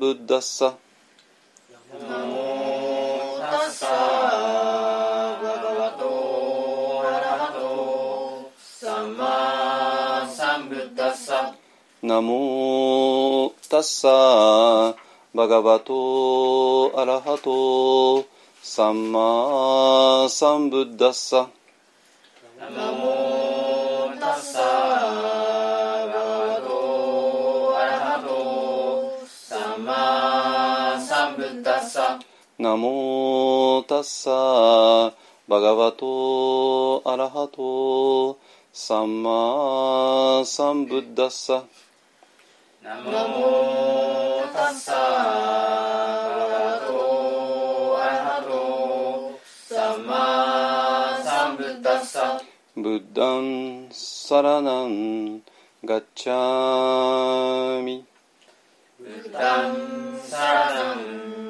ブッダッサナモタッサバガバトアラハトサンマサンブッダッサナモタッサバガバトアラハトサンマサンブッダッサナモナモタッサバガバトアラハトサンマサンブッダッサナモタッサバガバトアラハトサンマサンブッダッサブッダンサラナンガッチャミブッダンサラナン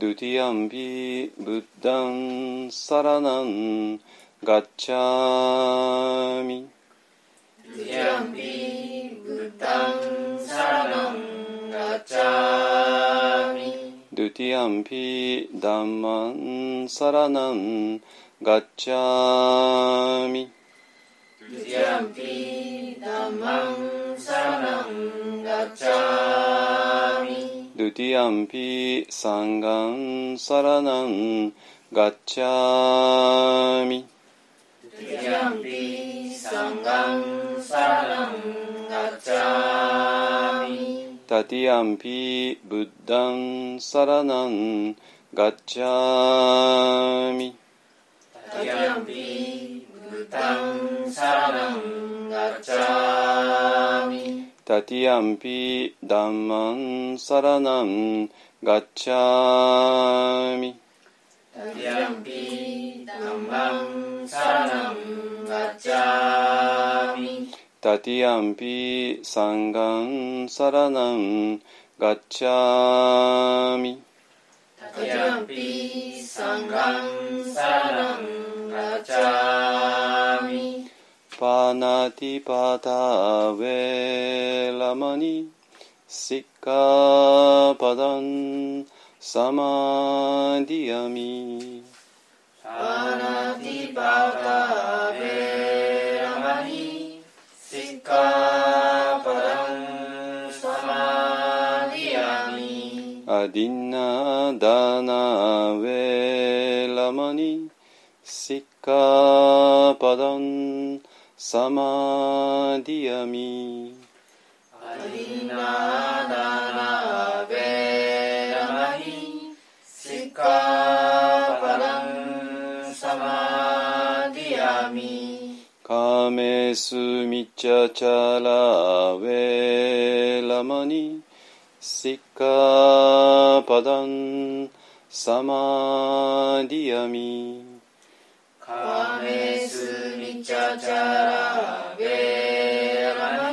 ドゥティアンビブッダンサラナンガッチャミディアンピブッダンサラナンガッチャミドゥティアンピダンマンサラナンガッチャミディアンピダマンサラナンガッチャミドゥティアンピサンガンサラナンガッチャミディアンピサンガンサラナンガッチャミタティアンピブッダンサラナンガッチャミタティアンピブタンサラナンガッチャミタティアンピダンマンサラナンガッチャミタティアンピダンマンサラナンガッチャミタティアンピサンガンサラナンガッチャミタティアンピサンガンサラナンガッチャミパナティパタウェラマニシッカパダンサマディアミ。アミアディナダラベラマニ。シッカパダンサマディアミ。カメスミチャチャラウェラマニ。シッカパダンサマディアミ。カメスミチャチャラベラマ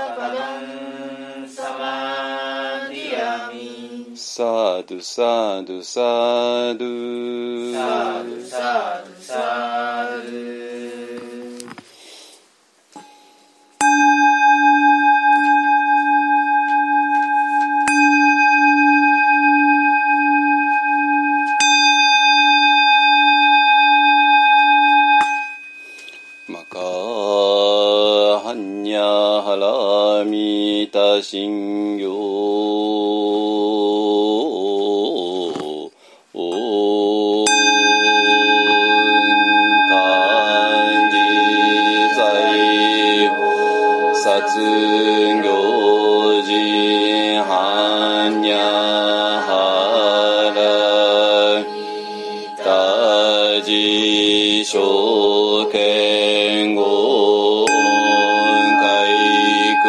サドゥサドゥサドゥサドゥサドゥサドゥマカハンニャハラミタシンギョ事証券語回復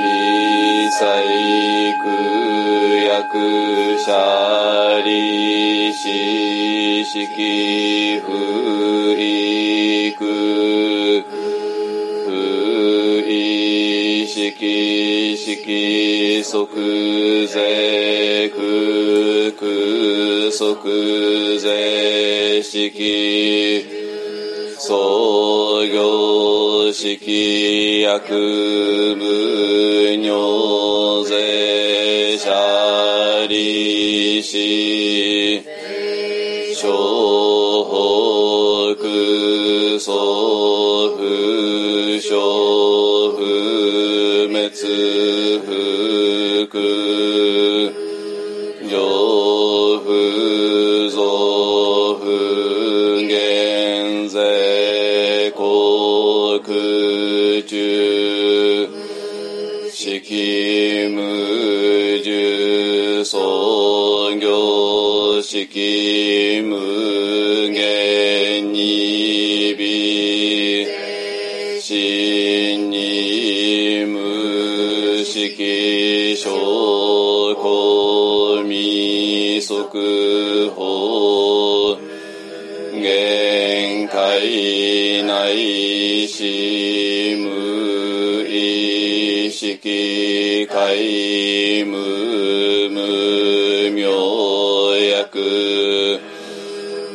異細工役者利子式不育不意識式即税空空即税式創業式薬無尿税者利子小北祖不小不滅福上中式無重創業式無限に微真に無式証拠未速報限界内し。識界無無明薬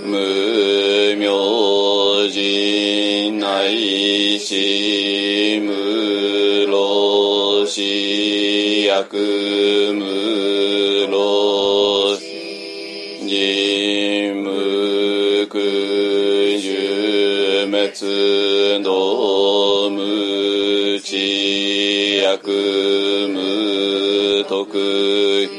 無明人内し無老死薬無老人無空十滅道無知薬徳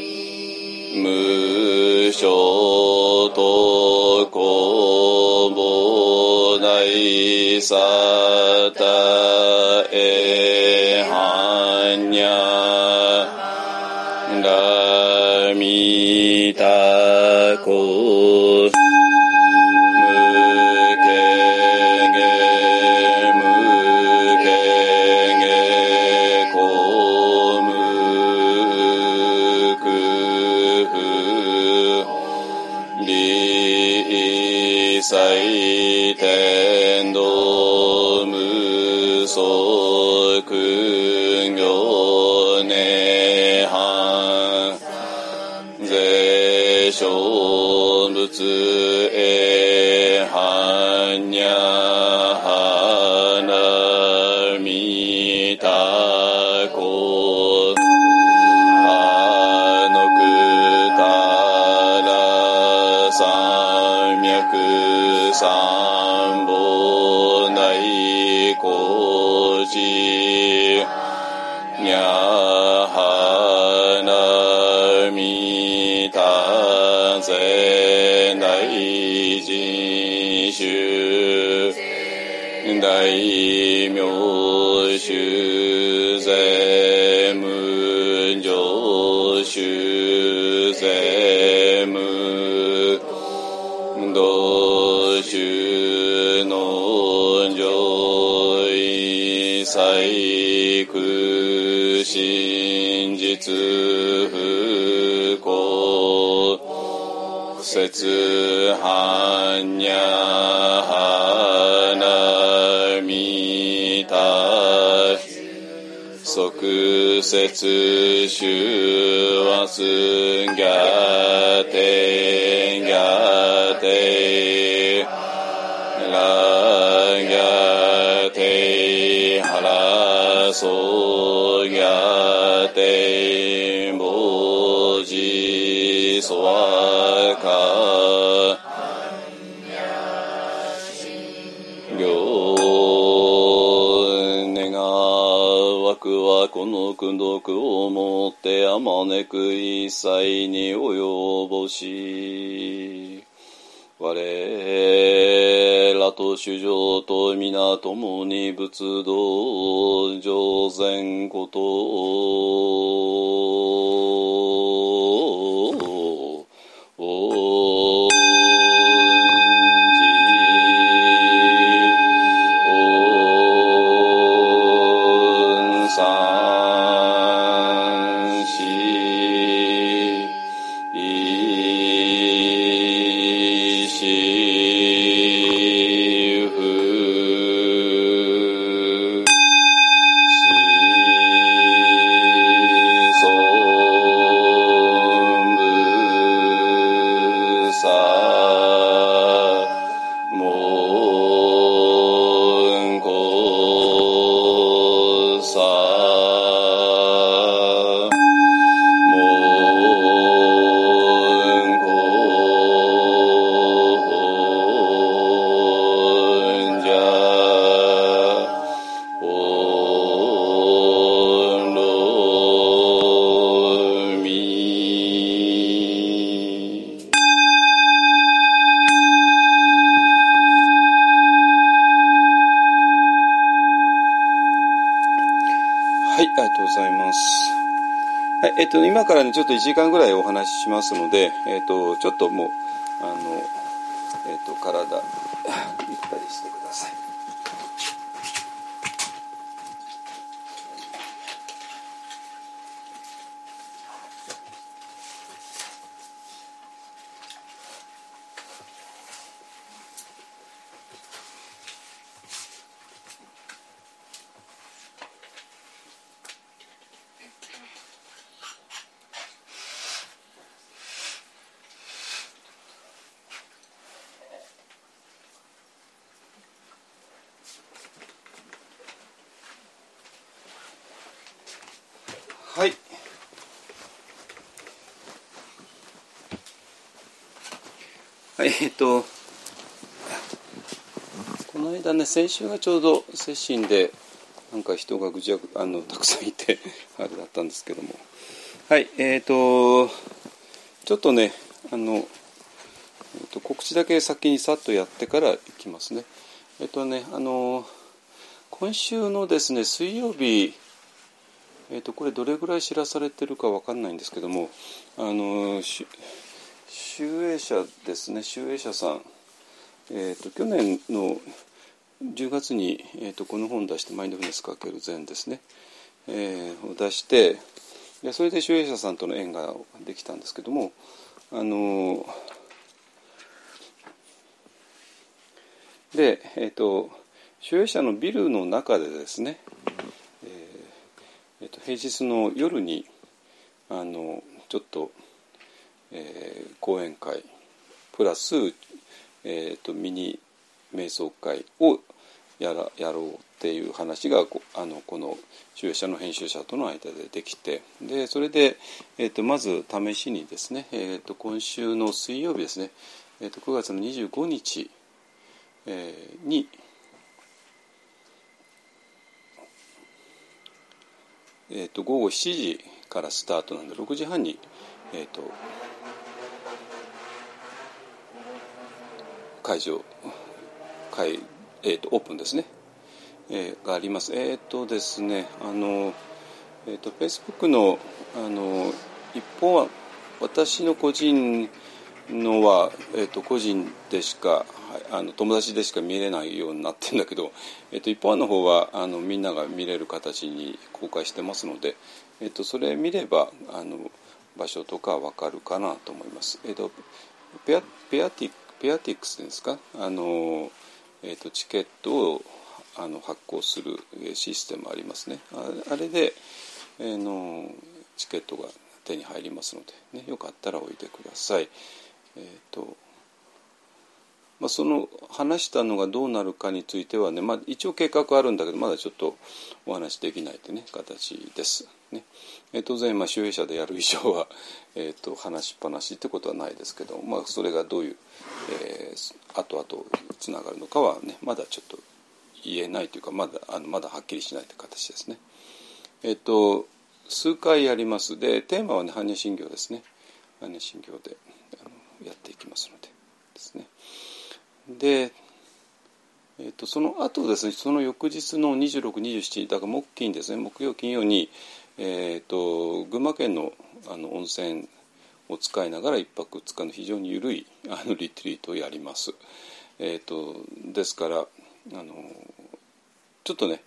無所と公募内さたえはんにゃ。らみたこ名種税無上種税無道種の上位細工真実不幸節半節主はすがてがてらがてはらそぎゃて。徳をもってあまねく一切に及ぼし。我らと主上と皆共に仏道ちょっと1時間ぐらいお話ししますので、えっと、ちょっともう、あの、えっと、体、ゆったりしてください。はい。はい、えっと、この間ね、先週がちょうど接心で、なんか人がぐちゃぐあのたくさんいて、あれだったんですけども。はい、えっ、と、ちょっとね、あの、えっと告知だけ先にさっとやってからいきますね。えっ、とね、あの、今週のですね、水曜日、えー、とこれどれぐらい知らされてるかわかんないんですけどもあの集英社ですね。集英社さん、えー、と去年の10月に、えー、とこの本出して「マインドフルネスかける禅」ですね、えーを出してでそれで集英社さんとの縁ができたんですけどもあのでえっ、と集英社のビルの中でですねえっと平日の夜にあのちょっと、講演会プラス、えー、とミニ瞑想会をやらやろうっていう話がこあのこの集英社の編集者との間でできてでそれで、えー、とまず試しにですね、えー、と今週の水曜日ですね、えー、と9月の25日、えーにえー、と午後7時からスタートなんで6時半に、えー、と会場会、えー、とオープンですね、えーがありますえっ、とですねあのえっ、と Facebook のあの一方は私の個人のは、えー、と個人でしかはいあの友達でしか見れないようになってるんだけど、えー、と一方の方はあのみんなが見れる形に公開してますので、えー、とそれ見ればあの場所とかわかるかなと思います。えー、とペアペアティペアティックスですか？あの、えー、とチケットをあの発行するシステムありますね。ああれで、えーのチケットが手に入りますので、ね、よかったらおいでください。えーとまあ、その話したのがどうなるかについてはね、まあ、一応計画あるんだけどまだちょっとお話できないという、ね、形です。ねえー、当然、まあ、周平者でやる以上は、えーと、話しっぱなしってことはないですけど、まあ、それがどういう、えー、後々つながるのかはねまだちょっと言えないというかまだあのまだはっきりしないという形ですね。えっ、ー、と数回やりますでテーマはね般若心経ですね般若心経であのやっていきますのでですね。で、えーと、その後ですねその翌日の2627だから木金ですね木曜金曜に、えーと、群馬県のあの温泉を使いながら1泊2日の非常に緩いあのリトリートをやります。えーと、ですからあのちょっとね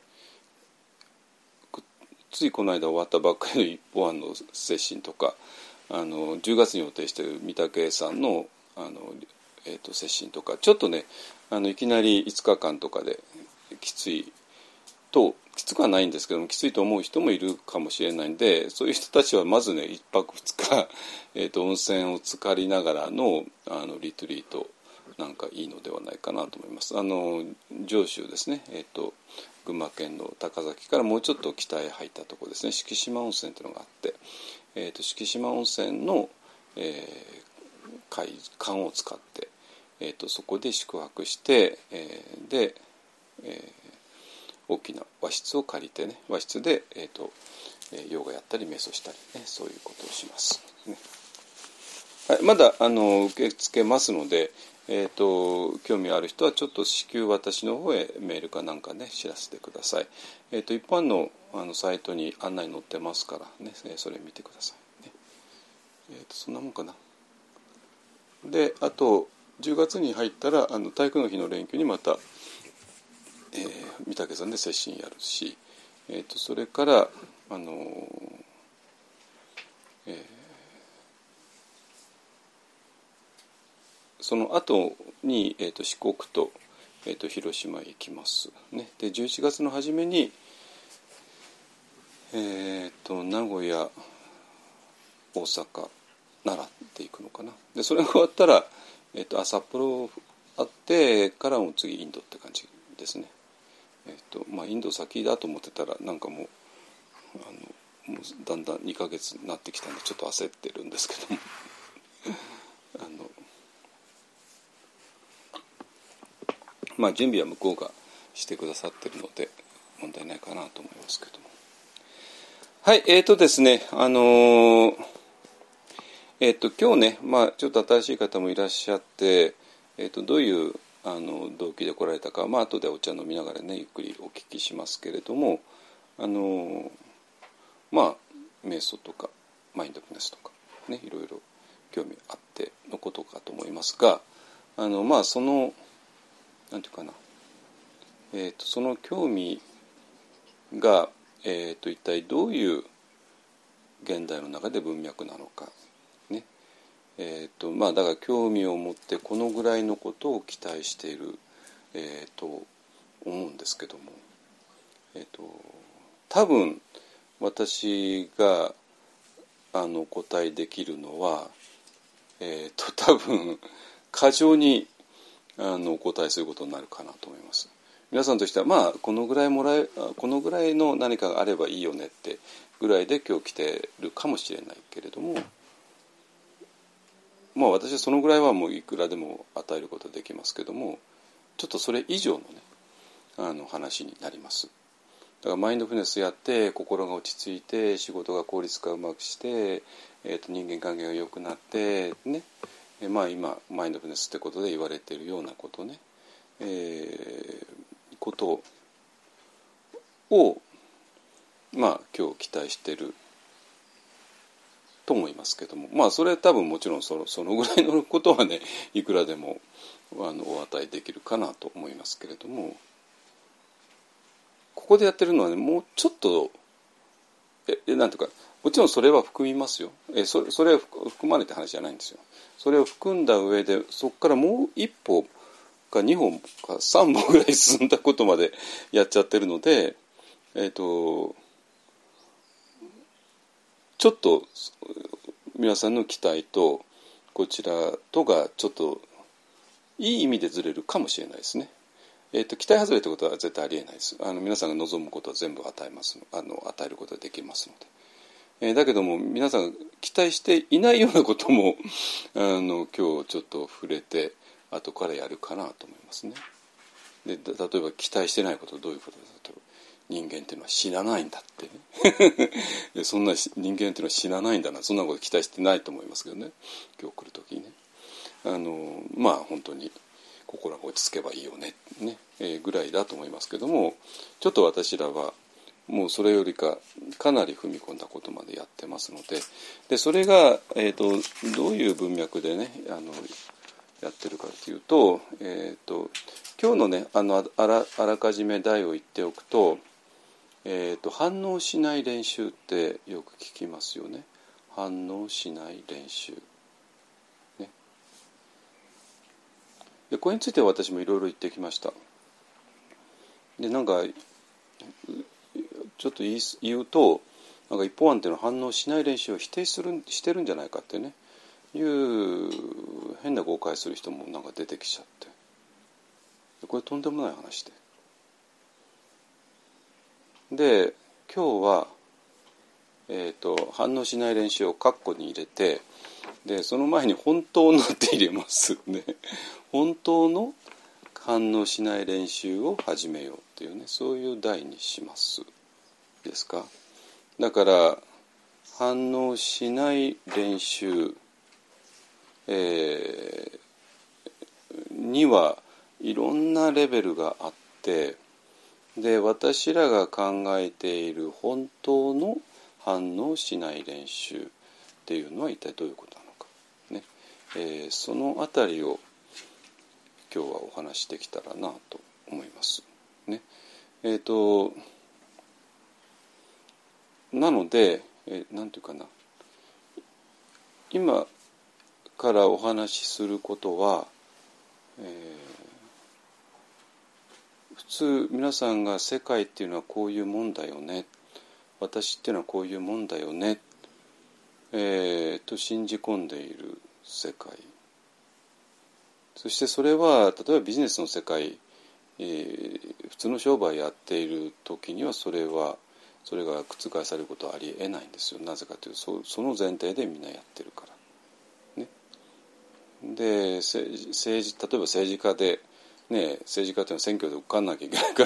ついこの間終わったばっかりの一方案の接心とかあの10月に予定している御嶽さんのあのえーと、接心とかちょっとねあのいきなり5日間とかできついときつくはないんですけどもきついと思う人もいるかもしれないんでそういう人たちはまずね1泊2日、えーと、温泉を浸かりながらのあのリトリートなんかいいのではないかなと思います。あの上州ですね、えーと、群馬県の高崎からもうちょっと北へ入ったところですね敷島温泉というのがあって、えーと、敷島温泉の、えー、海館を使ってえーと、そこで宿泊して、えー、で、えー、大きな和室を借りてね和室で、えーとえヨガやったり瞑想したり、ね、そういうことをします。ねはい、まだあの受け付けますので、えーと、興味ある人はちょっと至急私の方へメールかなんかね知らせてください。えーと、一般のあのサイトに案内載ってますからねそれ見てください、ねえーとそんなもんかな。であと10月に入ったらあの体育の日の連休にまた、えー、御嶽山で接心やるし、えーと、それからあのえー、その後に、えーと、四国と,、えーと、広島へ行きます。ね、で11月の初めに、えー、と名古屋大阪奈良って行くのかな。でそれが終わったらえっと、あ札幌あってからも次インドって感じですね。えっとまあ、インド先だと思ってたらなんかもうあのもうだんだん2ヶ月になってきたんでちょっと焦ってるんですけども。あのまあ準備は向こうがしてくださってるので問題ないかなと思いますけども。はいえーとですねあのーえっと、今日ね、まあ、ちょっと新しい方もいらっしゃって、えっと、どういうあの動機で来られたか、まあ後でお茶飲みながらねゆっくりお聞きしますけれどもあのまあ瞑想とかマインドフルネスとかねいろいろ興味あってのことかと思いますがあのまあそのなんていうかな、えーと、その興味が、えーと一体どういう現代の中で文脈なのかねえーとまあ、だから興味を持ってこのぐらいのことを期待している、えー、と思うんですけども、えーと、多分私があの答えできるのは、えーと、多分過剰にあのお答えすることになるかなと思います。皆さんとしてはまあこのぐらいもらえこのぐらいの何かがあればいいよねってぐらいで今日来てるかもしれないけれどもまあ私はそのぐらいはもういくらでも与えることはできますけどもちょっとそれ以上のねあの話になります。だからマインドフルネスやって心が落ち着いて仕事が効率化うまくして、えー、と人間関係が良くなってねえまあ今マインドフルネスってことで言われてるようなことね、えー、ことをまあ今日期待してると思いますけどもまあそれ多分もちろんそのそのぐらいのことはね いくらでもあのお与えできるかなと思いますけれどもここでやってるのはねもうちょっとえなんていうかもちろんそれは含みますよえそそれは含まれて話じゃないんですよ。それを含んだ上でそこからもう一歩か2本か3本ぐらい進んだことまでやっちゃってるのでえっ、ー、とちょっと皆さんの期待とこちらとがちょっといい意味でずれるかもしれないですね。えーと、期待外れってことは絶対ありえないです。あの皆さんが望むことは全部与えますあの与えることができますので。えー、だけども皆さんが期待していないようなことも あの今日ちょっと触れて後からやるかなと思いますね。で例えば期待してないことどういうことですか？人間っていうのは死なないんだって。ねそんな人間っていうのは死なないんだな。そんなこと期待してないと思いますけどね。今日来る時にね。あのまあ本当に心が落ち着けばいいよね。ね、えー、ぐらいだと思いますけどもちょっと私らはもうそれよりかかなり踏み込んだことまでやってますので。でそれが、えーと、どういう文脈でねあのやってるかというと,、えーと、今日のねあのあらあらかじめ題を言っておくと,、えーと反応しない練習ってよく聞きますよね。反応しない練習。ね。でこれについては私もいろいろ言ってきました。でなんかちょっと言言うとなんか一方案っていうのは反応しない練習を否定するしてるんじゃないかってね。いう変な誤解する人もなんか出てきちゃって。これとんでもない話で。で今日は、えーと、反応しない練習を括弧に入れてでその前に本当のって入れますね。本当の反応しない練習を始めようっていうねそういう題にしますですか。だから反応しない練習、えー、にはいろんなレベルがあってで私らが考えている本当の反応しない練習っていうのは一体どういうことなのか、ね。えー、その辺りを今日はお話しできたらなと思います。ね。えーと、なので何、えー、て言うかな。今からお話しすることは、えー、普通皆さんが世界っていうのはこういうもんだよね。私っていうのはこういうもんだよね、えー、と信じ込んでいる世界。そしてそれは例えばビジネスの世界、えー、普通の商売やっている時にはそれはそれが覆されることはありえないんですよ。なぜかというとその前提でみんなやってるから。ね、で政治例えば政治家で、ね、政治家というのは選挙で受かんなきゃいけないか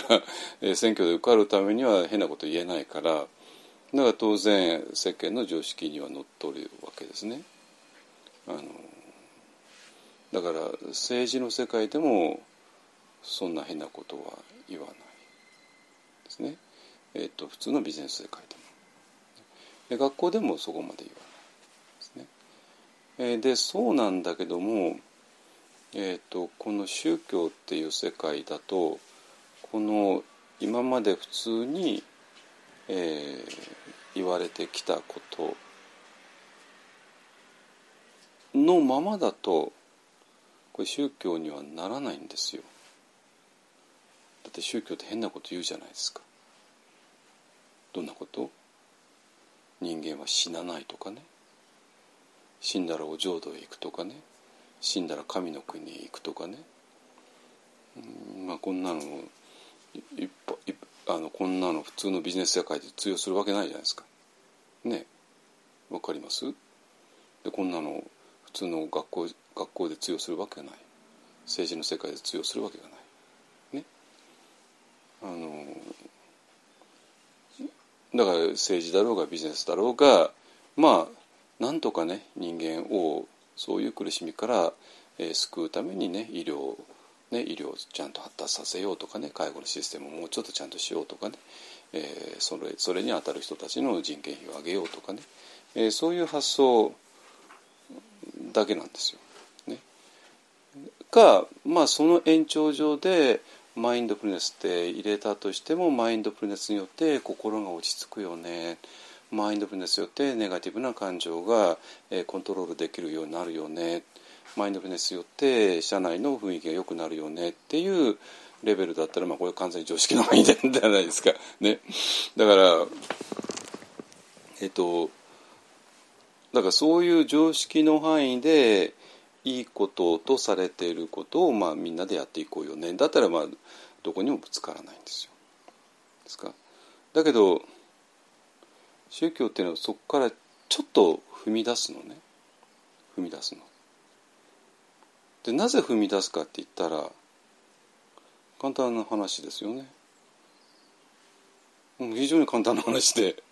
ら 選挙で受かるためには変なこと言えないからだから当然世間の常識にはのっとるわけですね。あのだから政治の世界でもそんな変なことは言わないですね、えーと、普通のビジネス世界でも。で学校でもそこまで言わないですね、えー、でそうなんだけども、えーと、この宗教っていう世界だとこの今まで普通に、えー、言われてきたことのままだとこれ宗教にはならないんですよ。だって宗教って変なこと言うじゃないですか。どんなこと？人間は死なないとかね。死んだらお浄土へ行くとかね。死んだら神の国へ行くとかね。まあこんなのあのこんなの普通のビジネス世界で通用するわけないじゃないですか。ね。わかります？でこんなの普通の学校学校で通用するわけがない。政治の世界で通用するわけがない。ね。あのだから政治だろうがビジネスだろうがまあなんとかね人間をそういう苦しみから、えー、救うためにね医療ね、医療をちゃんと発達させようとかね介護のシステムをもうちょっとちゃんとしようとかね、えー、それそれに当たる人たちの人件費を上げようとかね、えー、そういう発想だけなんですよ。ねか、まあ、その延長上でマインドフルネスって入れたとしてもマインドフルネスによって心が落ち着くよねマインドフルネスによってネガティブな感情がコントロールできるようになるよねマインドフルネスによって社内の雰囲気が良くなるよねっていうレベルだったら、まあ、これ完全に常識の範囲じゃないですか。ね、だから、えっと、だからそういう常識の範囲でいいこととされていることを、まあ、みんなでやっていこうよねだったらまあどこにもぶつからないんですよ。ですかだけど宗教っていうのはそこからちょっと踏み出すのね踏み出すの。でなぜ踏み出すかって言ったら簡単な話ですよね。非常に簡単な話で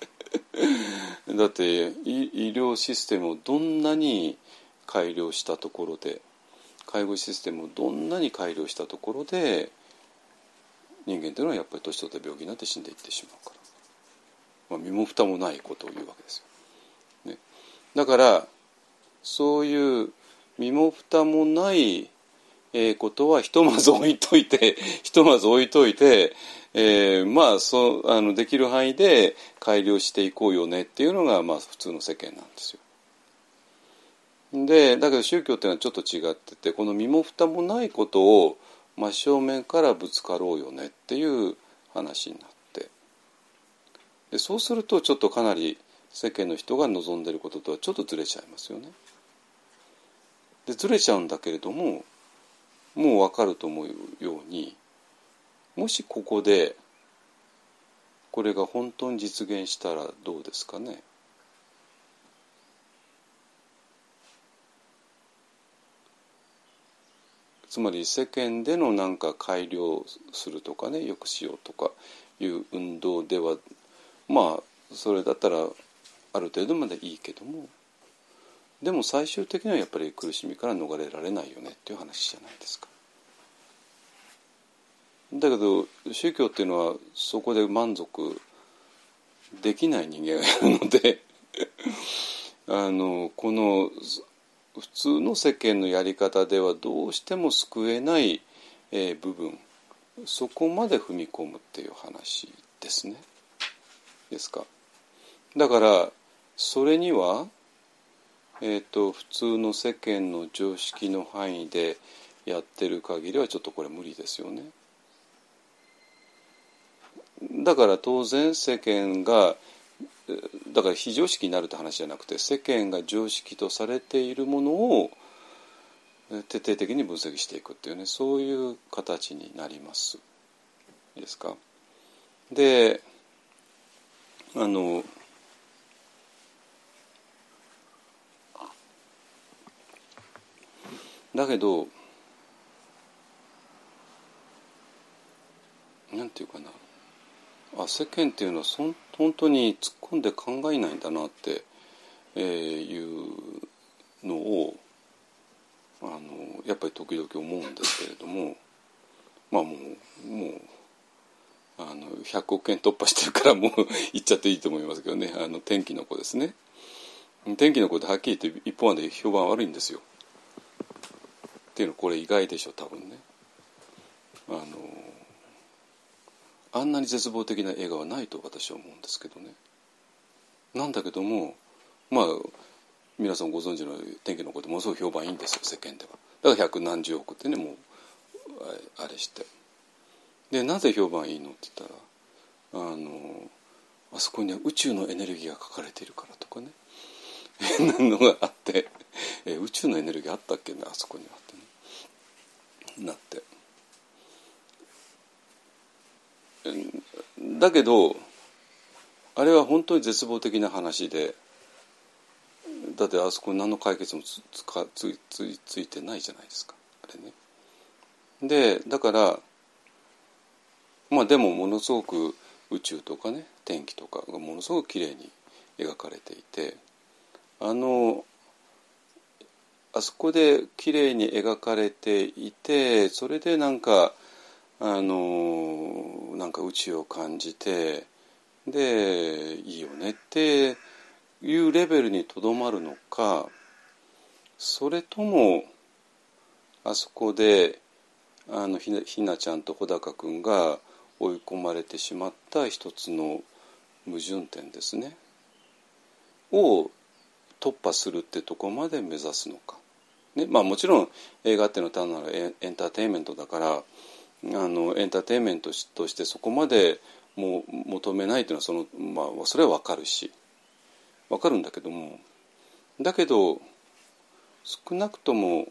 だって医療システムをどんなに改良したところで介護システムをどんなに改良したところで人間というのはやっぱり年取った病気になって死んでいってしまうか、まあ、身も蓋もないことを言うわけですよ。ね、だからそういう身も蓋もないえことはひとまず置いといて ひとまず置いといて、えー、まあそあのできる範囲で改良していこうよねっていうのがまあ普通の世間なんですよ。でだけど宗教っていうのはちょっと違っててこの身も蓋もないことを真正面からぶつかろうよねっていう話になってでそうするとちょっとかなり世間の人が望んでることとはちょっとずれちゃいますよね。でずれちゃうんだけれどももう分かると思うようにもしここでこれが本当に実現したらどうですかねつまり世間でのなんか改良するとかねよくしようとかいう運動ではまあそれだったらある程度までいいけどもでも最終的にはやっぱり苦しみから逃れられないよねっていう話じゃないですか。だけど宗教っていうのはそこで満足できない人間がいるので あのこの普通の世間のやり方ではどうしても救えない、え、部分そこまで踏み込むっていう話ですね。ですか？だからそれにはえーと、普通の世間の常識の範囲でやってる限りはちょっとこれ無理ですよね。だから当然世間がだから非常識になるって話じゃなくて世間が常識とされているものを徹底的に分析していくっていうねそういう形になります。ですか？であのだけどなんていうかな。あ世間っていうのはそん本当に突っ込んで考えないんだなって、えー、いうのをあのやっぱり時々思うんですけれどもまあもうもうあの100億円突破してるからもう言っちゃっていいと思いますけどねあの天気の子ですね天気の子ではっきり言って一方で評判悪いんですよ。っていうのこれ意外でしょ多分ね。あのあんなに絶望的な映画はないと私は思うんですけどね。なんだけどもまあ皆さんご存知の天気の子ってものすごい評判いいんですよ世間では。だから百何十億ってねもうあれして。でなぜ評判いいのって言ったらあのあそこには宇宙のエネルギーが書かれているからとかね変 なのがあってえ宇宙のエネルギーあったっけねあそこにはってねなって。だけどあれは本当に絶望的な話でだってあそこに何の解決もつつつついてないじゃないですかあれね。でだからまあでもものすごく宇宙とかね天気とかがものすごく綺麗に描かれていてあのあそこで綺麗に描かれていてそれでなんかあのなんか宇宙を感じてでいいよねっていうレベルにとどまるのかそれともあそこであのひなひなちゃんと穂高君が追い込まれてしまった一つの矛盾点ですねを突破するってとこまで目指すのか。ねまあ、もちろん映画っていうのは単なるエンターテインメントだからあのエンターテインメントとしてそこまでもう求めないというのはその、まあ、それは分かるし分かるんだけどもだけど少なくとも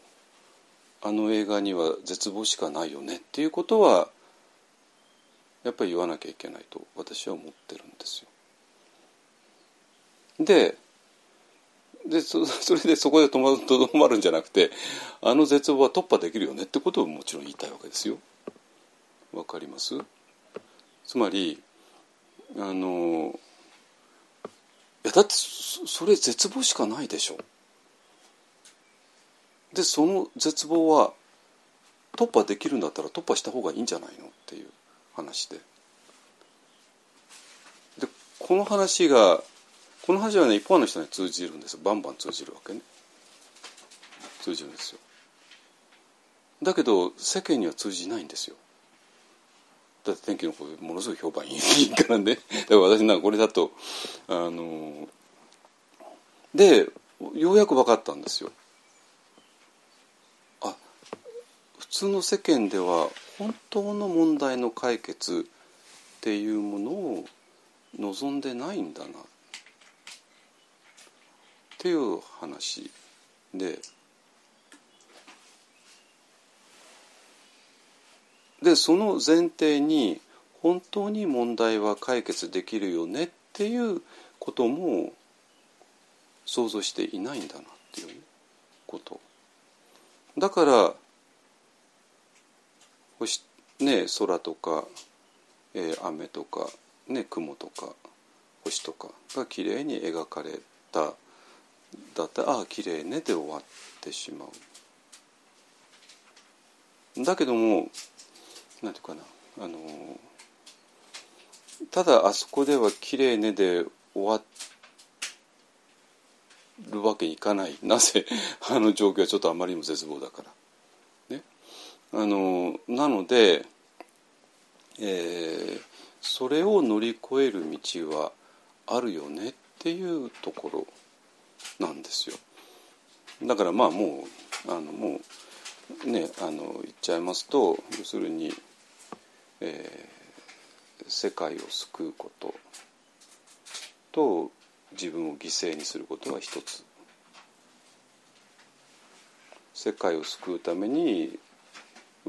あの映画には絶望しかないよねっていうことはやっぱり言わなきゃいけないと私は思ってるんですよ。でで それでそこでとどまるんじゃなくてあの絶望は突破できるよねってことをもちろん言いたいわけですよ。わかります？つまりあのいやだってそれ絶望しかないでしょ。でその絶望は突破できるんだったら突破した方がいいんじゃないのっていう話で。でこの話がこの話はね一般の人に通じるんですバンバン通じるわけね。通じるんですよ。だけど世間には通じないんですよ。だって天気の子ものすごい評判いいからね。だから私なんかこれだとあのでようやく分かったんですよ。あ普通の世間では本当の問題の解決っていうものを望んでないんだな。っていう話で。でその前提に本当に問題は解決できるよねっていうことも想像していないんだなっていうこと。だから星、ね、空とか、えー、雨とか、ね、雲とか星とかがきれいに描かれただってああ綺麗ねで終わってしまう。だけどもなんていうかなあのただあそこでは綺麗ねで終わるわけいかない。なぜあの状況はちょっとあまりにも絶望だから。あのなので、えー、それを乗り越える道はあるよねっていうところなんですよ。だからまあもうあのもうねあの言っちゃいますと要するに、えー、世界を救うことと自分を犠牲にすることは一つ。世界を救うために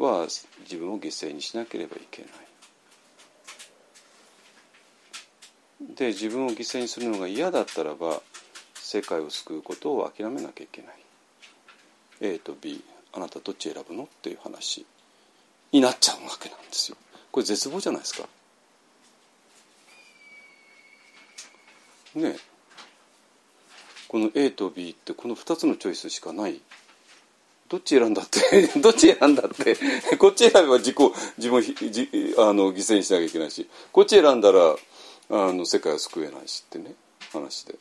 は自分を犠牲にしなければいけない。で自分を犠牲にするのが嫌だったらば世界を救うことを諦めなきゃいけない。A と B あなたどっち選ぶのっていう話になっちゃうわけなんですよ。これ絶望じゃないですか。ねこの A と B ってこの2つのチョイスしかないどっち選んだって どっち選んだってこっち選べば自己自分じあの犠牲にしなきゃいけないしこっち選んだらあの世界を救えないしってね話で。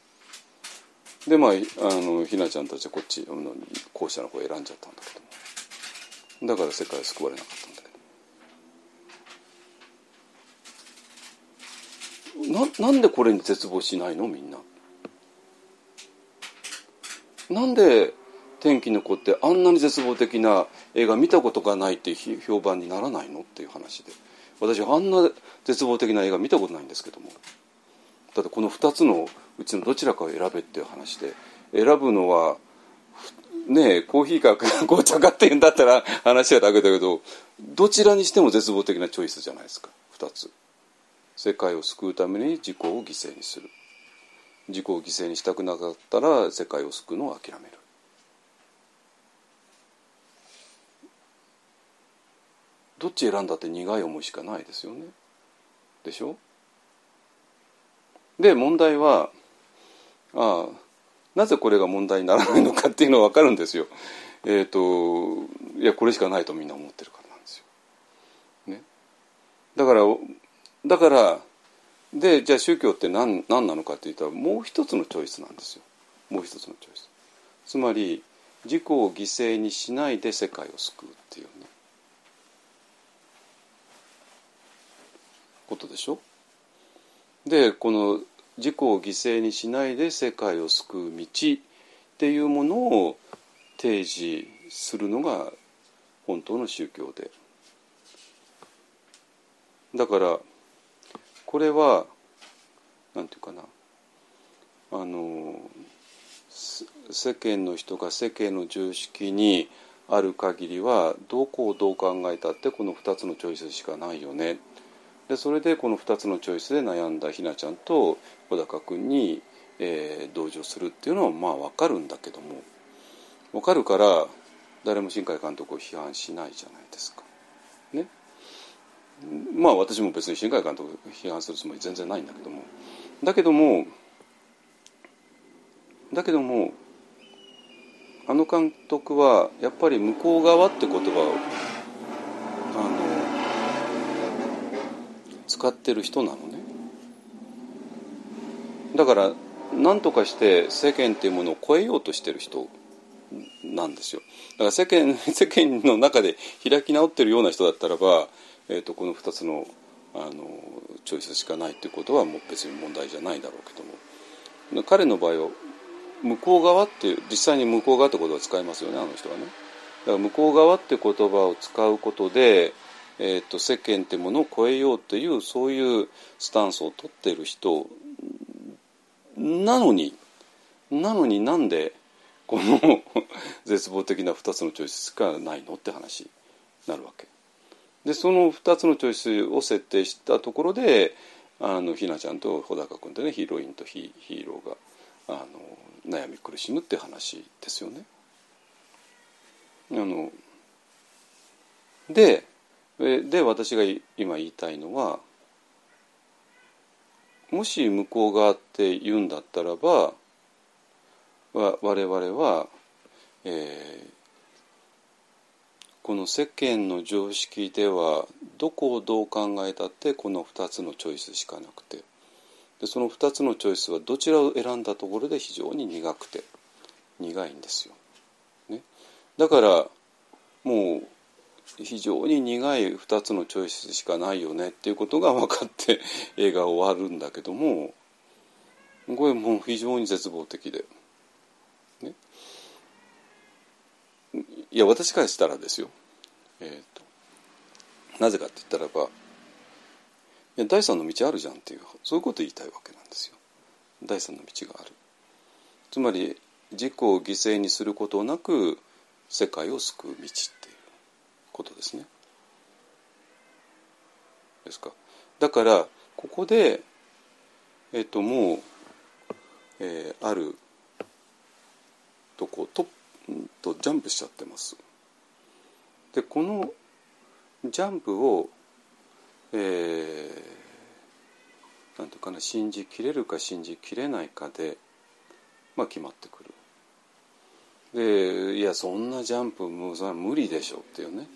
でまああのひなちゃんたちはこっち後者の方を選んじゃったんだけどだから世界は救われなかったんだけど。ななんでこれに絶望しないの？みんな。なんで天気の子ってあんなに絶望的な映画見たことがないって評判にならないのっていう話で。私あんな絶望的な映画見たことないんですけども。ただこの2つのうちのどちらかを選べっていう話で選ぶのはねえコーヒーか 紅茶かっていうんだったら話はだけだけどどちらにしても絶望的なチョイスじゃないですか。2つ。世界を救うために自己を犠牲にする。自己を犠牲にしたくなかったら世界を救うのを諦める。どっち選んだって苦い思いしかないですよねでしょ？で問題はああなぜこれが問題にならないのかっていうのは分かるんですよ。えっ、ー、といやこれしかないとみんな思ってるからなんですよ。ね、だからだからでじゃあ宗教って何何なのかっていったらもう一つのチョイスなんですよ。もう一つのチョイス。つまり自己を犠牲にしないで世界を救うっていうねことでしょ？でこの自己を犠牲にしないで世界を救う道っていうものを提示するのが本当の宗教で。だからこれはなんていうかな。あの世間の人が世間の常識にある限りはどこをどう考えたってこの2つのチョイスしかないよね。でそれでこの2つのチョイスで悩んだひなちゃんと小高君に、えー、同情するっていうのはまあ分かるんだけども分かるから誰も新海監督を批判しないじゃないですか。ね。まあ私も別に新海監督を批判するつもり全然ないんだけどもだけどもだけどもあの監督はやっぱり向こう側って言葉を使ってる人なのね。だから何とかして世間っていうものを超えようとしてる人なんですよ。だから世間 世間の中で開き直ってるような人だったらば、えーと、この2つのあのチョイスしかないっていうことはもう別に問題じゃないだろうけども。彼の場合は向こう側っていう実際に向こう側ってことを使いますよねあの人はね。だから向こう側って言葉を使うことで、えーと、世間ってものを超えようっていうそういうスタンスを取っている人なのになのになんでこの 絶望的な2つのチョイスしかないのって話になるわけ。でその2つのチョイスを設定したところであのひなちゃんと穂高君とねヒロインとヒーローがあの悩み苦しむって話ですよね。あのでで私が今言いたいのはもし向こう側って言うんだったらば我々は、えー、この世間の常識ではどこをどう考えたってこの2つのチョイスしかなくてでその2つのチョイスはどちらを選んだところで非常に苦くて苦いんですよ。ね、だからもう非常に苦い2つのチョイスしかないよねっていうことが分かって 映画終わるんだけどもこれもう非常に絶望的で。ね、いや私からしたらですよ、えーと、なぜかって言ったらばいや第三の道あるじゃんっていうそういうことを言いたいわけなんですよ。第三の道がある。つまり自己を犠牲にすることなく世界を救う道ことですねですか？だからここでえっ、ともう、えー、あるとこととジャンプしちゃってます。でこのジャンプを、えー、ていうかな信じきれるか信じきれないかで、まあ、決まってくる。でいやそんなジャンプもう無理でしょっていうね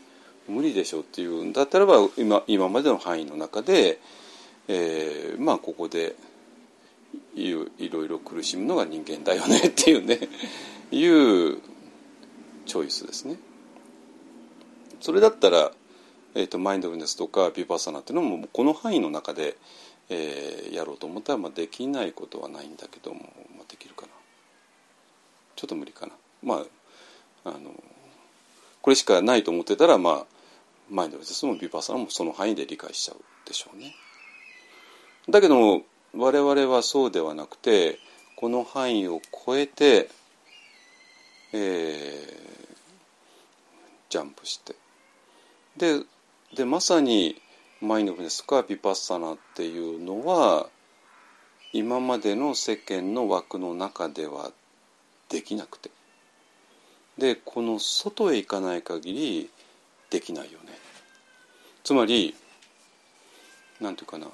無理でしょうっていうんだったらば今今までの範囲の中で、えー、まあここでいろいろ苦しむのが人間だよねっていうねいうチョイスですね。それだったら、えーと、マインドフルネスとかビパサナっていうのもこの範囲の中で、えー、やろうと思ったら、まあ、できないことはないんだけども、まあ、できるかなちょっと無理かなまああのこれしかないと思ってたら、まあ、マインドフルネスもビパサナもその範囲で理解しちゃうでしょうね。だけども我々はそうではなくてこの範囲を超えてえー、ジャンプしてででまさにマインドフルネスかビパッサナっていうのは今までの世間の枠の中ではできなくてでこの外へ行かない限りできないよね。つまり何て言うかな。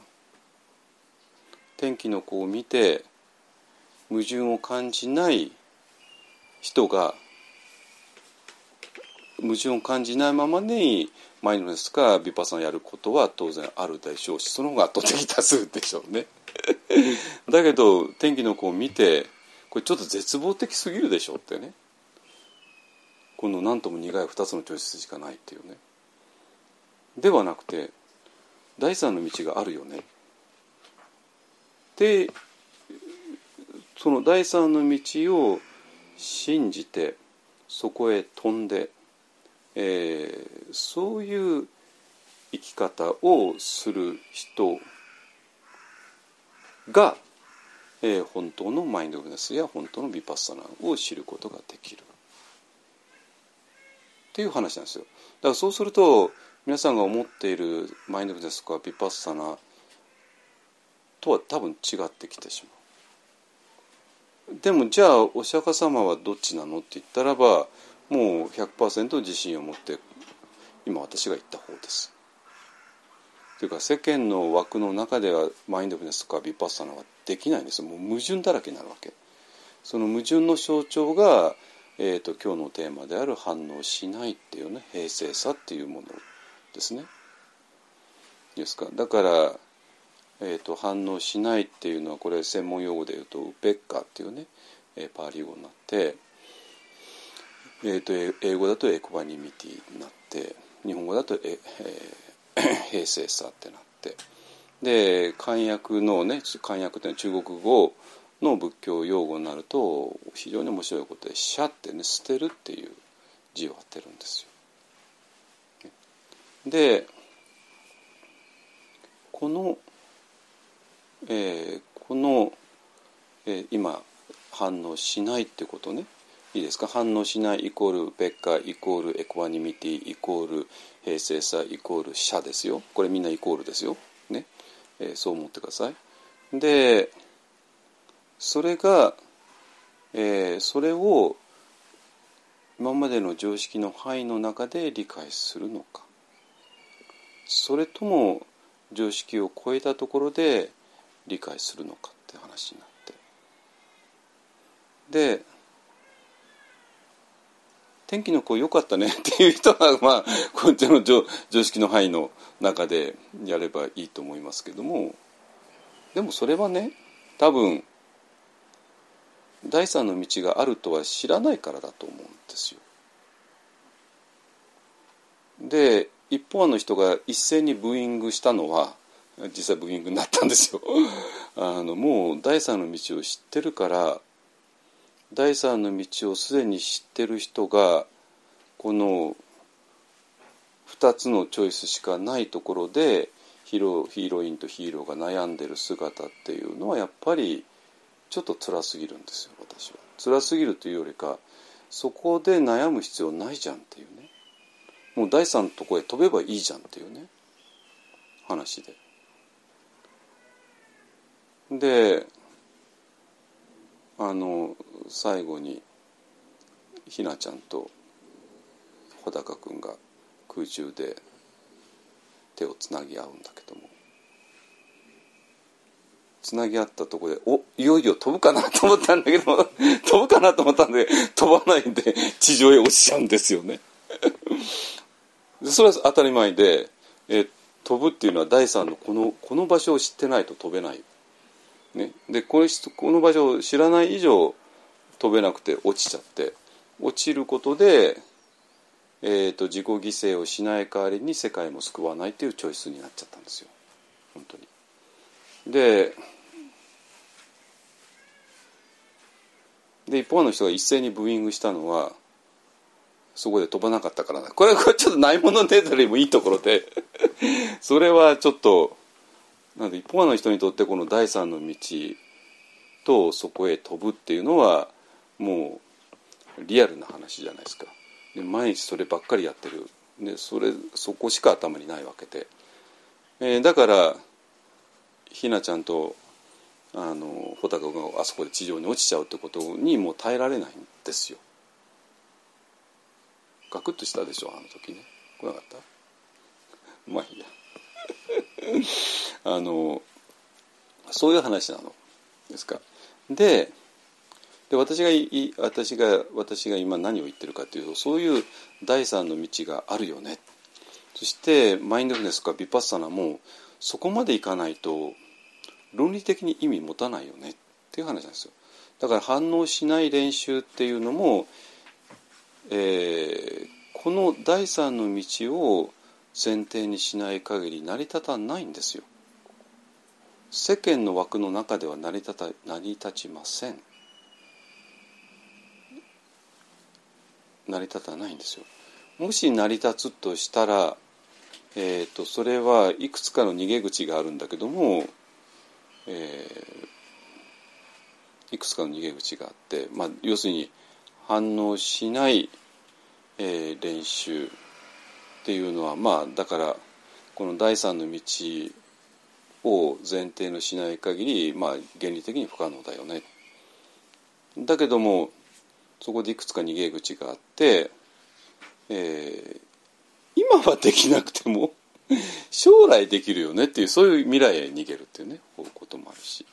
天気の子を見て矛盾を感じない人が矛盾を感じないままにマインドネスかビパサナやることは当然あるでしょうしその方が圧倒的多数でしょうね。だけど天気の子を見てこれちょっと絶望的すぎるでしょうってね。この何とも苦い2つのチョイスしかないっていうね。ではなくて第三の道があるよね。でその第三の道を信じてそこへ飛んで、えー、そういう生き方をする人がえー、本当のマインドフルネスや本当のビパッサナを知ることができる。っていう話なんですよ。だからそうすると皆さんが思っているマインドフルネスとかビパッサナとは多分違ってきてしまう。でもじゃあお釈迦様はどっちなのって言ったらばもう100%自信を持って今私が言った方です。というか世間の枠の中ではマインドフルネスとかビパッサナはできないんですもう矛盾だらけになるわけ。その矛盾の象徴が、えーと、今日のテーマである反応しないっていうね平静さっていうものですね。ですか。だから、えーと、反応しないっていうのはこれ専門用語で言うとウペッカっていうね、えー、パーリ語になって、えーと、英語だとエコバニミティになって日本語だとえ、えー 平成さってなって。で漢訳のね漢訳っていうのは中国語の仏教用語になると非常に面白いことで「捨」ってね捨てるっていう字を当てるんですよ。でこの、えー、この、えー、今反応しないってことね。いいですか？反応しないイコールベッカイコールエコアニミティイコール平成さイコール社ですよ。これみんなイコールですよ、ね。えー、そう思ってください。でそれが、えー、それを今までの常識の範囲の中で理解するのか。それとも常識を超えたところで理解するのかって話になって。で天気の子良かったね っていう人はまあこっちの常常識の範囲の中でやればいいと思いますけども。でもそれはね多分第三の道があるとは知らないからだと思うんですよ。で一方の人が一斉にブーイングしたのは実際ブーイングになったんですよ。あのもう第三の道を知ってるから第三の道をすでに知ってる人がこの2つのチョイスしかないところでヒロヒーロインとヒーローが悩んでる姿っていうのはやっぱりちょっと辛すぎるんですよ私は。辛すぎるというよりかそこで悩む必要ないじゃんっていうねもう第三のとこへ飛べばいいじゃんっていうね話で。であの最後にひなちゃんと穂高君が空中で手をつなぎ合うんだけどもつなぎ合ったとこでおいよいよ飛ぶかなと思ったんだけど 飛ぶかなと思ったんで飛ばないんで地上へ落ちちゃうんですよね。でそれは当たり前でえ飛ぶっていうのは第三のこのこの場所を知ってないと飛べない。ね、でこのこの場所を知らない以上飛べなくて落ちちゃって落ちることで、えーと、自己犠牲をしない代わりに世界も救わないっていうチョイスになっちゃったんですよ。本当に。でで一方の人が一斉にブーイングしたのはそこで飛ばなかったからこれはちょっとないものねだりもいいところで。それはちょっとなので一方の人にとってこの第三の道とそこへ飛ぶっていうのはもうリアルな話じゃないですか。で毎日そればっかりやってる。でそれそこしか頭にないわけで、えー、だからひなちゃんとあの穂高があそこで地上に落ちちゃうってことにもう耐えられないんですよ。ガクッとしたでしょあの時ね。来なかった？まあいいや。あのそういう話なの。ですか。でで私が私が私が今何を言ってるかというとそういう第三の道があるよね。そしてマインドフルネスとかビパッサナもそこまでいかないと論理的に意味持たないよねっていう話なんですよだから反応しない練習っていうのも、えー、この第三の道を前提にしない限り成り立たないんですよ。世間の枠の中では成り立た成り立ちません。成り立たないんですよ。もし成り立つとしたら、えーと、それはいくつかの逃げ口があるんだけども、えいくつかの逃げ口があって、まあ、要するに反応しない、えー練習っていうのはまあだからこの第三の道を前提のしない限り、まあ、原理的に不可能だよね。だけどもそこでいくつか逃げ口があって、えー今はできなくても将来できるよねっていうそういう未来へ逃げるっていうねこともあるし。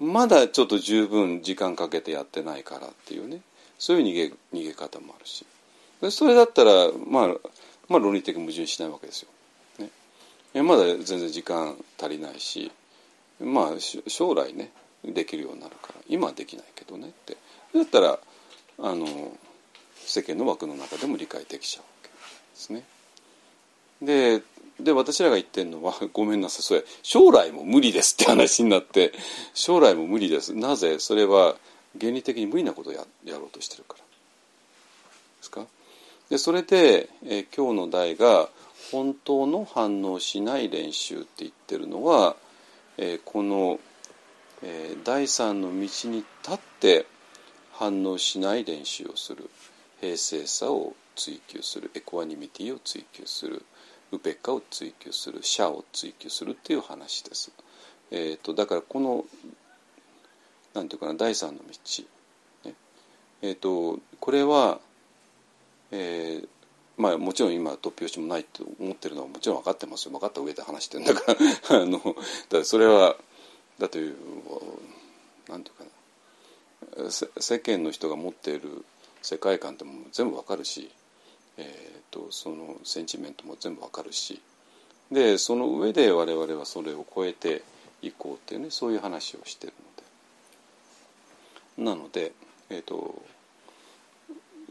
まだちょっと十分時間かけてやってないからっていうね。そういう逃げ逃げ方もあるし。それだったら、まあ、まあ論理的矛盾しないわけですよ。ね、いやまだ全然時間足りないしまあ将来ねできるようになるから今はできないけどねって。だったらあの世間の枠の中でも理解できちゃうわけですね。でで私らが言ってるのは ごめんなさいそれ将来も無理ですって話になって将来も無理です。なぜそれは原理的に無理なことをややろうとしてるから。ですか？でそれで、え今日の題が「本当の反応しない練習」って言ってるのは、えこの、え第三の道に立って反応しない練習をする。平静さを追求する。エコアニミティを追求する。ウペッカを追求するシャを追求するっていう話です。えー、とだからこのなんていうかな第三の道、ね。えー、とこれは、えーまあもちろん今突拍子もないと思ってるのはもちろん分かってますよ。分かった上で話してるんだから。あのだそれはだというなんていうかな。世間の人が持っている世界観ってもう全部わかるし、えー、とそのセンチメントも全部わかるし。でその上で我々はそれを超えていこうっていうねそういう話をしてるので。なので、えー、と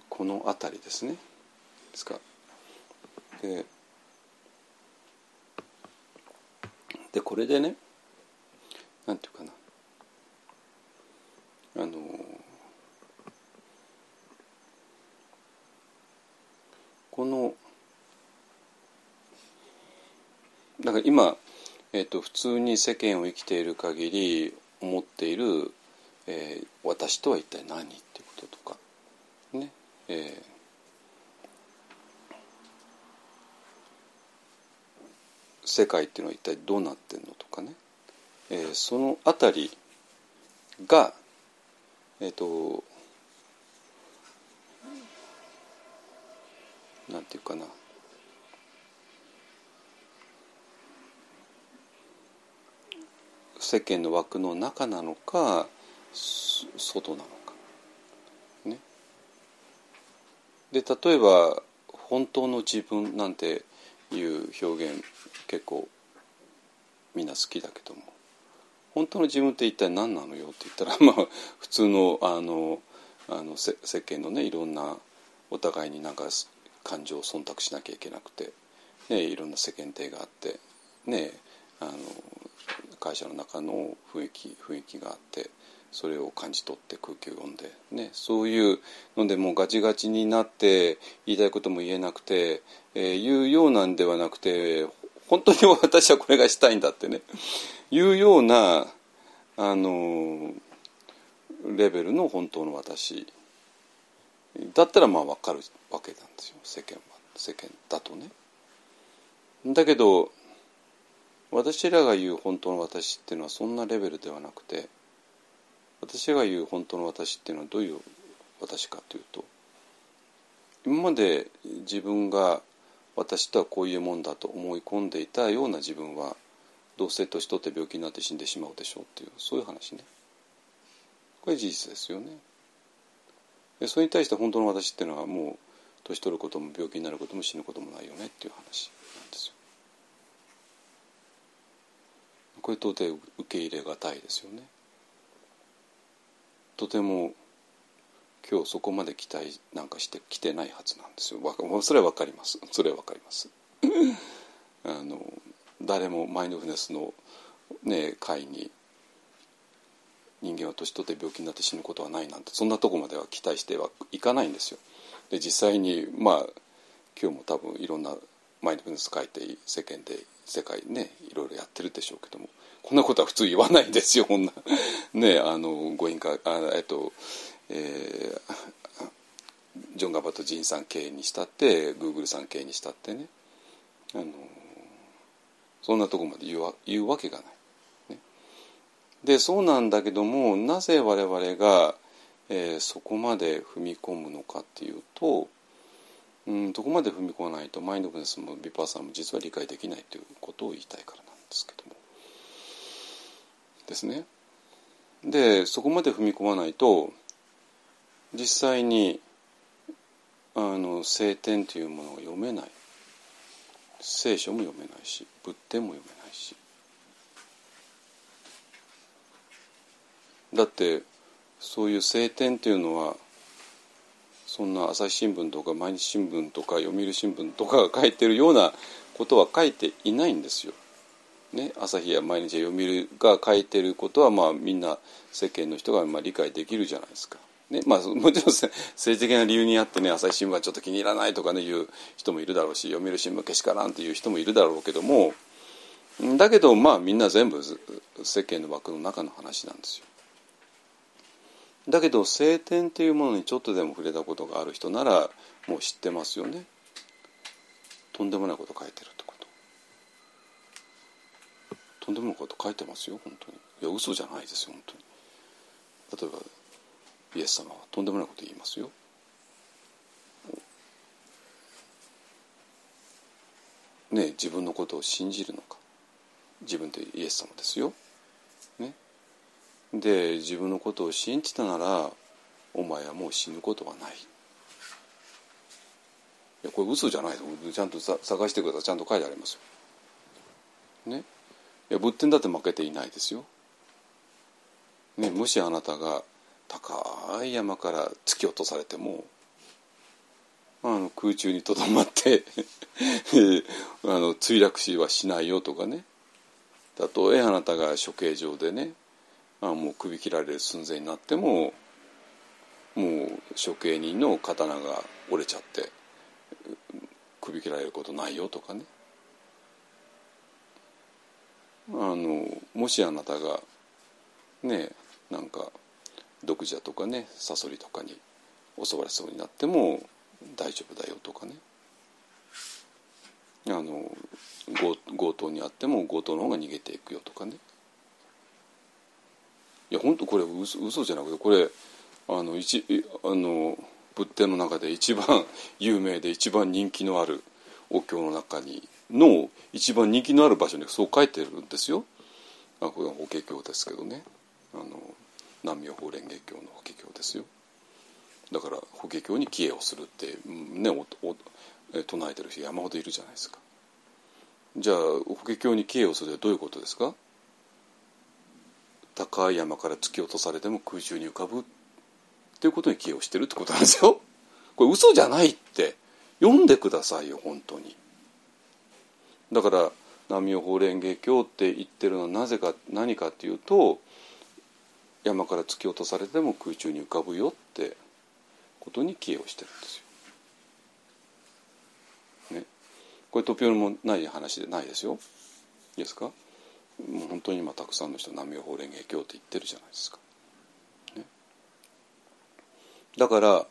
この辺りですね。ですか。ででこれでねなんていうかな。あのこのだから今、えー、と普通に世間を生きている限り思っている、えー私とは一体何っていうこととかねえー世界っていうのは一体どうなってんのとかね、えーそのあたりがえっ、となんていうかな。世間の枠の中なのか外なのか。ね。で例えば本当の自分なんていう表現結構みんな好きだけども。本当の自分って一体何なのよって言ったらまあ普通のあのあの世間のねいろんなお互いになんか感情を忖度しなきゃいけなくて、ね、いろんな世間体があって、ね、あの会社の中の雰囲気雰囲気があってそれを感じ取って空気を読んで、ね、そういうのでもうガチガチになって言いたいことも言えなくて、えー言うようなんではなくて本当に私はこれがしたいんだってね。いうようなあのレベルの本当の私。だったらまあ分かるわけなんですよ。世間は世間だとね。だけど私らが言う本当の私っていうのはそんなレベルではなくて私が言う本当の私っていうのはどういう私かというと今まで自分が私とはこういうもんだと思い込んでいたような自分はどうせ年取って病気になって死んでしまうでしょうっていうそういう話ね。これ事実ですよね。それに対して本当の私っていうのはもう年取ることも病気になることも死ぬこともないよねっていう話なんですよ。これ到底受け入れがたいですよね。とても今日そこまで期待なんかしてきてないはずなんですよ。それは分かります。それは分かります。あの誰もマインドフネスの、ね、会に人間は年取って病気になって死ぬことはないなんてそんなとこまでは期待してはいかないんですよ。で実際にまあ今日も多分いろんなマインドフルネス会って世間で世界ねいろいろやってるでしょうけどもこんなことは普通言わないんですよこんな。ねあのご印かあえっとえー、ジョン・ガバット・ジンさん経営にしたってグーグルさん経営にしたってね。あのそんなとこまで言う言うわけがない。でそうなんだけどもなぜ我々が、えー、そこまで踏み込むのかっていうとうんどこまで踏み込まないとマインドフルネスもビパーさんも実は理解できないということを言いたいからなんですけども。ですね。でそこまで踏み込まないと実際にあの聖典というものが読めない聖書も読めないし仏典も読めないしだってそういう聖典というのはそんな朝日新聞とか毎日新聞とか読売新聞とかが書いてるようなことは書いていないんですよ。ね、朝日や毎日読売が書いてることはまあみんな世間の人がまあ理解できるじゃないですか。ねまあ、もちろん政治的な理由にあってね朝日新聞はちょっと気に入らないとかねいう人もいるだろうし読売新聞けしからんっていう人もいるだろうけどもだけどまあみんな全部世間の枠の中の話なんですよ。だけど聖典っていうものにちょっとでも触れたことがある人ならもう知ってますよね。とんでもないこと書いてるってこと。とんでもないこと書いてますよ本当に。いや嘘じゃないですよ本当に。例えばイエス様はとんでもないこと言いますよ。ね自分のことを信じるのか自分ってイエス様ですよ。で自分のことを信じたならお前はもう死ぬことはない。いやこれ嘘じゃないちゃんとさ探してくださいちゃんと書いてありますよ。ね、いや仏典だって負けていないですよ。ね、もしあなたが高い山から突き落とされてもあの空中にとどまって あの墜落死はしないよとかねたとえあなたが処刑場でねあもう首切られる寸前になってももう処刑人の刀が折れちゃって首切られることないよとかね。あのもしあなたがねなんか毒蛇とかねサソリとかに襲われそうになっても大丈夫だよとかね。あの強盗にあっても強盗の方が逃げていくよとかね。いや本当これ嘘嘘じゃなくてこれあの一あの仏典の中で一番 有名で一番人気のあるお経の中にの一番人気のある場所にそう書いてるんですよ。あこれは法華経ですけどねあの南無法蓮華経の法華経ですよ。だから法華経に帰依をするってねおお唱えてる人山ほどいるじゃないですか。じゃあ法華経に帰依をするってどういうことですか？高い山から突き落とされても空中に浮かぶっていうことに寄与してるってことなんですよ。これ嘘じゃないって読んでくださいよ本当に。だから南無法蓮華経って言ってるのはなぜか何かっていうと山から突き落とされても空中に浮かぶよってことに寄与してるんですよ。ね、これ突拍もない話でないですよ。いいですか？もう本当に今たくさんの人南無法蓮華経って言ってるじゃないですか。ね、だから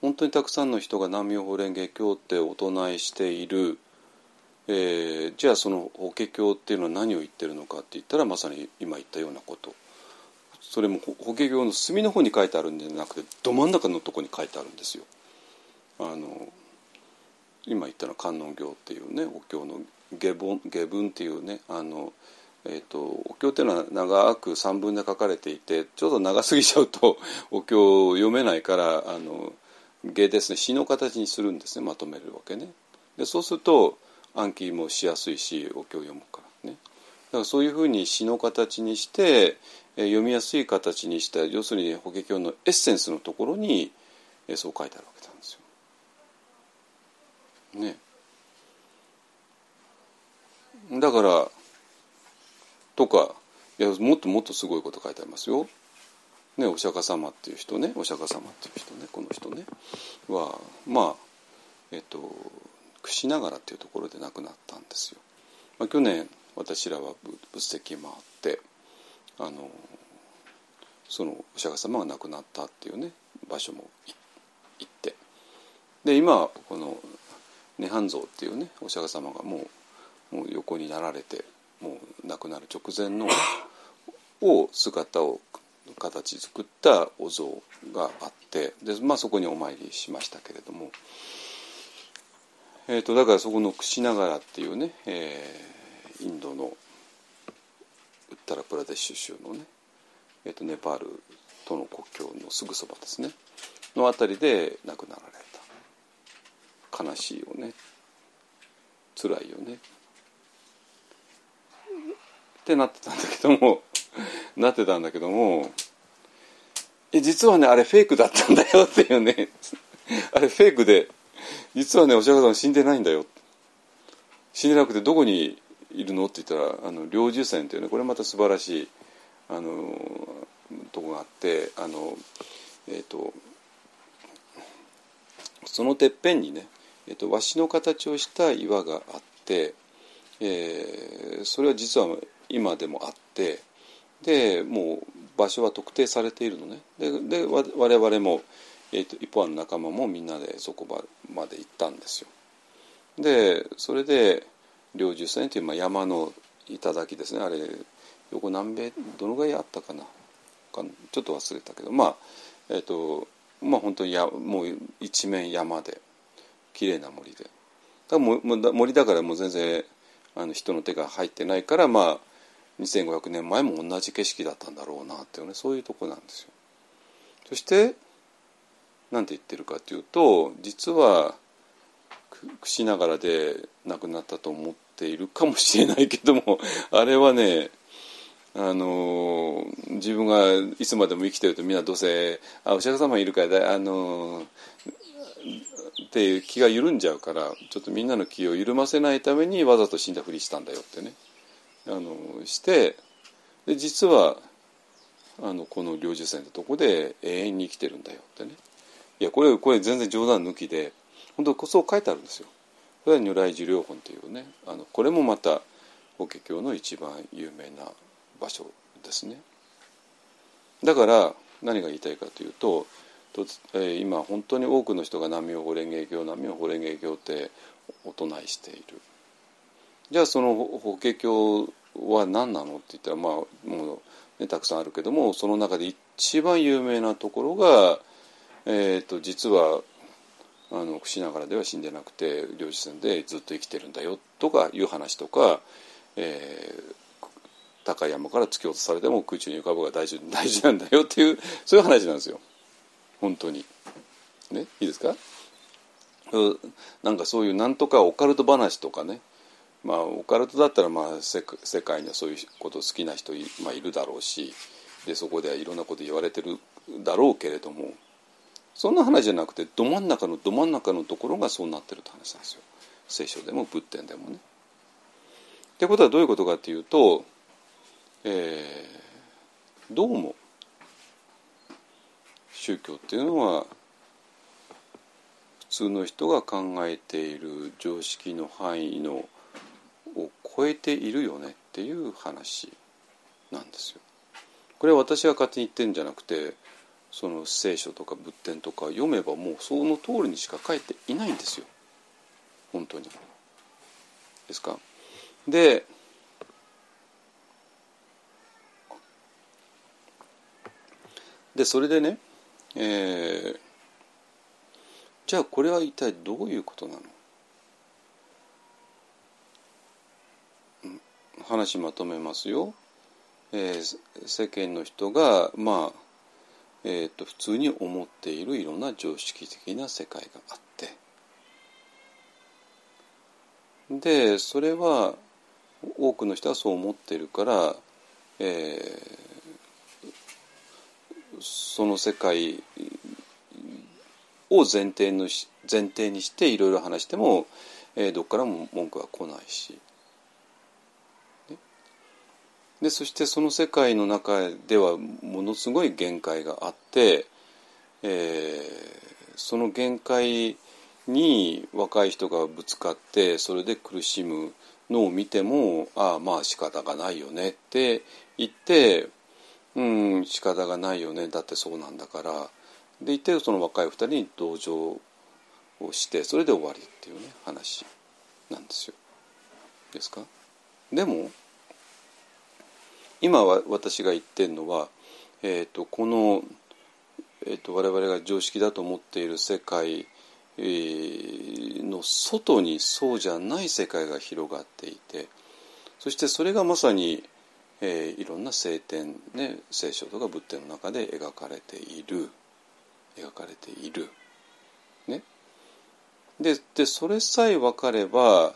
本当にたくさんの人が南無法蓮華経ってお唱えしている、えー、じゃあその法華経っていうのは何を言ってるのかって言ったらまさに今言ったようなことそれも法華経の隅の方に書いてあるんじゃなくてど真ん中のとこに書いてあるんですよ。あの今言ったのは観音経っていうねお経の下文下文っていうねあの、えーと、お経っていうのは長く三文で書かれていてちょっと長すぎちゃうと お経を読めないからあの下ですね詩の形にするんですねまとめるわけね。でそうすると暗記もしやすいしお経を読むからね。だからそういうふうに詩の形にしてえ読みやすい形にした要するに法華経のエッセンスのところにえそう書いてあるわけなんですよ。ね。だからとかいやもっともっとすごいこと書いてありますよ。ね、お釈迦様っていう人ねお釈迦様っていう人ねこの人ねはまあえっと櫛ながらっていうところで亡くなったんですよ。まあ、去年私らは仏石回ってあのそのお釈迦様が亡くなったっていうね場所も行ってで今この涅槃像っていうねお釈迦様がもうもう横になられてもう亡くなる直前のを姿を形作ったお像があってで、まあ、そこにお参りしましたけれども、えーと、だからそこの櫛ながらっていうね、えー、インドのウッタラプラデシュ州のね、えーと、ネパールとの国境のすぐそばですね。の辺りで亡くなられた。悲しいよね。辛いよね。ってなってたんだけども なってたんだけどもえ実はねあれフェイクだったんだよっていうね。あれフェイクで実はねお釈迦様死んでないんだよ。死んでなくてどこにいるのって言ったらあの領寿線っていうねこれまた素晴らしいあのとこがあってあのえっ、ー、とそのてっぺんにね、えーと、わしの形をした岩があって、えー、それは実は今でもあってでもう場所は特定されているのね。でで我々も、えーと、一方の仲間もみんなでそこまで行ったんですよ。でそれで領寿山という、まあ、山の頂ですね。あれ横南米どのぐらいあったかな？ちょっと忘れたけど。まあえっ、ー、とまあ本当にやもう一面山で綺麗な森で。だも森だからもう全然あの人の手が入ってないからまあ2500年前も同じ景色だったんだろうなっていうねそういうとこなんですよ。そして何て言ってるかというと実はしながらで亡くなったと思っているかもしれないけども あれはねあの自分がいつまでも生きてるとみんなどうせ「あお釈迦様いるからあのっていう気が緩んじゃうからちょっとみんなの気を緩ませないためにわざと死んだふりしたんだよってねあのしてで実はあのこの領事線のとこで永遠に生きてるんだよってねいやこれこれ全然冗談抜きで本当そう書いてあるんですよ。これは如来寿量本というねあのこれもまた法華経の一番有名な場所ですね。だから何が言いたいかというとと、え、今本当に多くの人が南無法蓮華経南無法蓮華経ってお唱えしている。じゃあその法華経は何なのって言ったらまあもう、ね、たくさんあるけどもその中で一番有名なところが、えーと、実はあのしながらでは死んでなくて領事戦でずっと生きてるんだよとかいう話とか、えー、高い山から突き落とされても空中に浮かぶが大事大事なんだよっていうそういう話なんですよ。本当に。ね？いいですか？なんかそういうなんとかオカルト話とかね。まあオカルトだったらまあ世界にはそういうこと好きな人い,、まあ、いるだろうしでそこではいろんなこと言われてるだろうけれどもそんな話じゃなくてど真ん中のど真ん中のところがそうなってるって話なんですよ聖書でも仏典でもね。ってことはどういうことかっていうと、えー、どうも宗教っていうのは普通の人が考えている常識の範囲のを超えているよねっていう話なんですよ。これは私が勝手に言ってるんじゃなくてその聖書とか仏典とか読めばもうその通りにしか書いていないんですよ本当に。ですか？ででそれでね、えー、じゃあこれは一体どういうことなの？話まとめますよ。えー、世間の人がまあ、えーと、普通に思っているいろんな常識的な世界があってでそれは多くの人はそう思ってるから、えー、その世界を前提の前提にしていろいろ話しても、えー、どっからも文句は来ないしでそしてその世界の中ではものすごい限界があって、えー、その限界に若い人がぶつかってそれで苦しむのを見てもああまあ仕方がないよねって言ってうん仕方がないよねだってそうなんだからで言ってその若い二人に同情をしてそれで終わりっていうね話なんですよ。ですか？でも今は私が言ってるのは、えーと、この、えーと、我々が常識だと思っている世界、の外にそうじゃない世界が広がっていてそしてそれがまさに、えー、いろんな聖典、ね、聖書とか仏典の中で描かれている描かれている。ね、ででそれさえ分かれば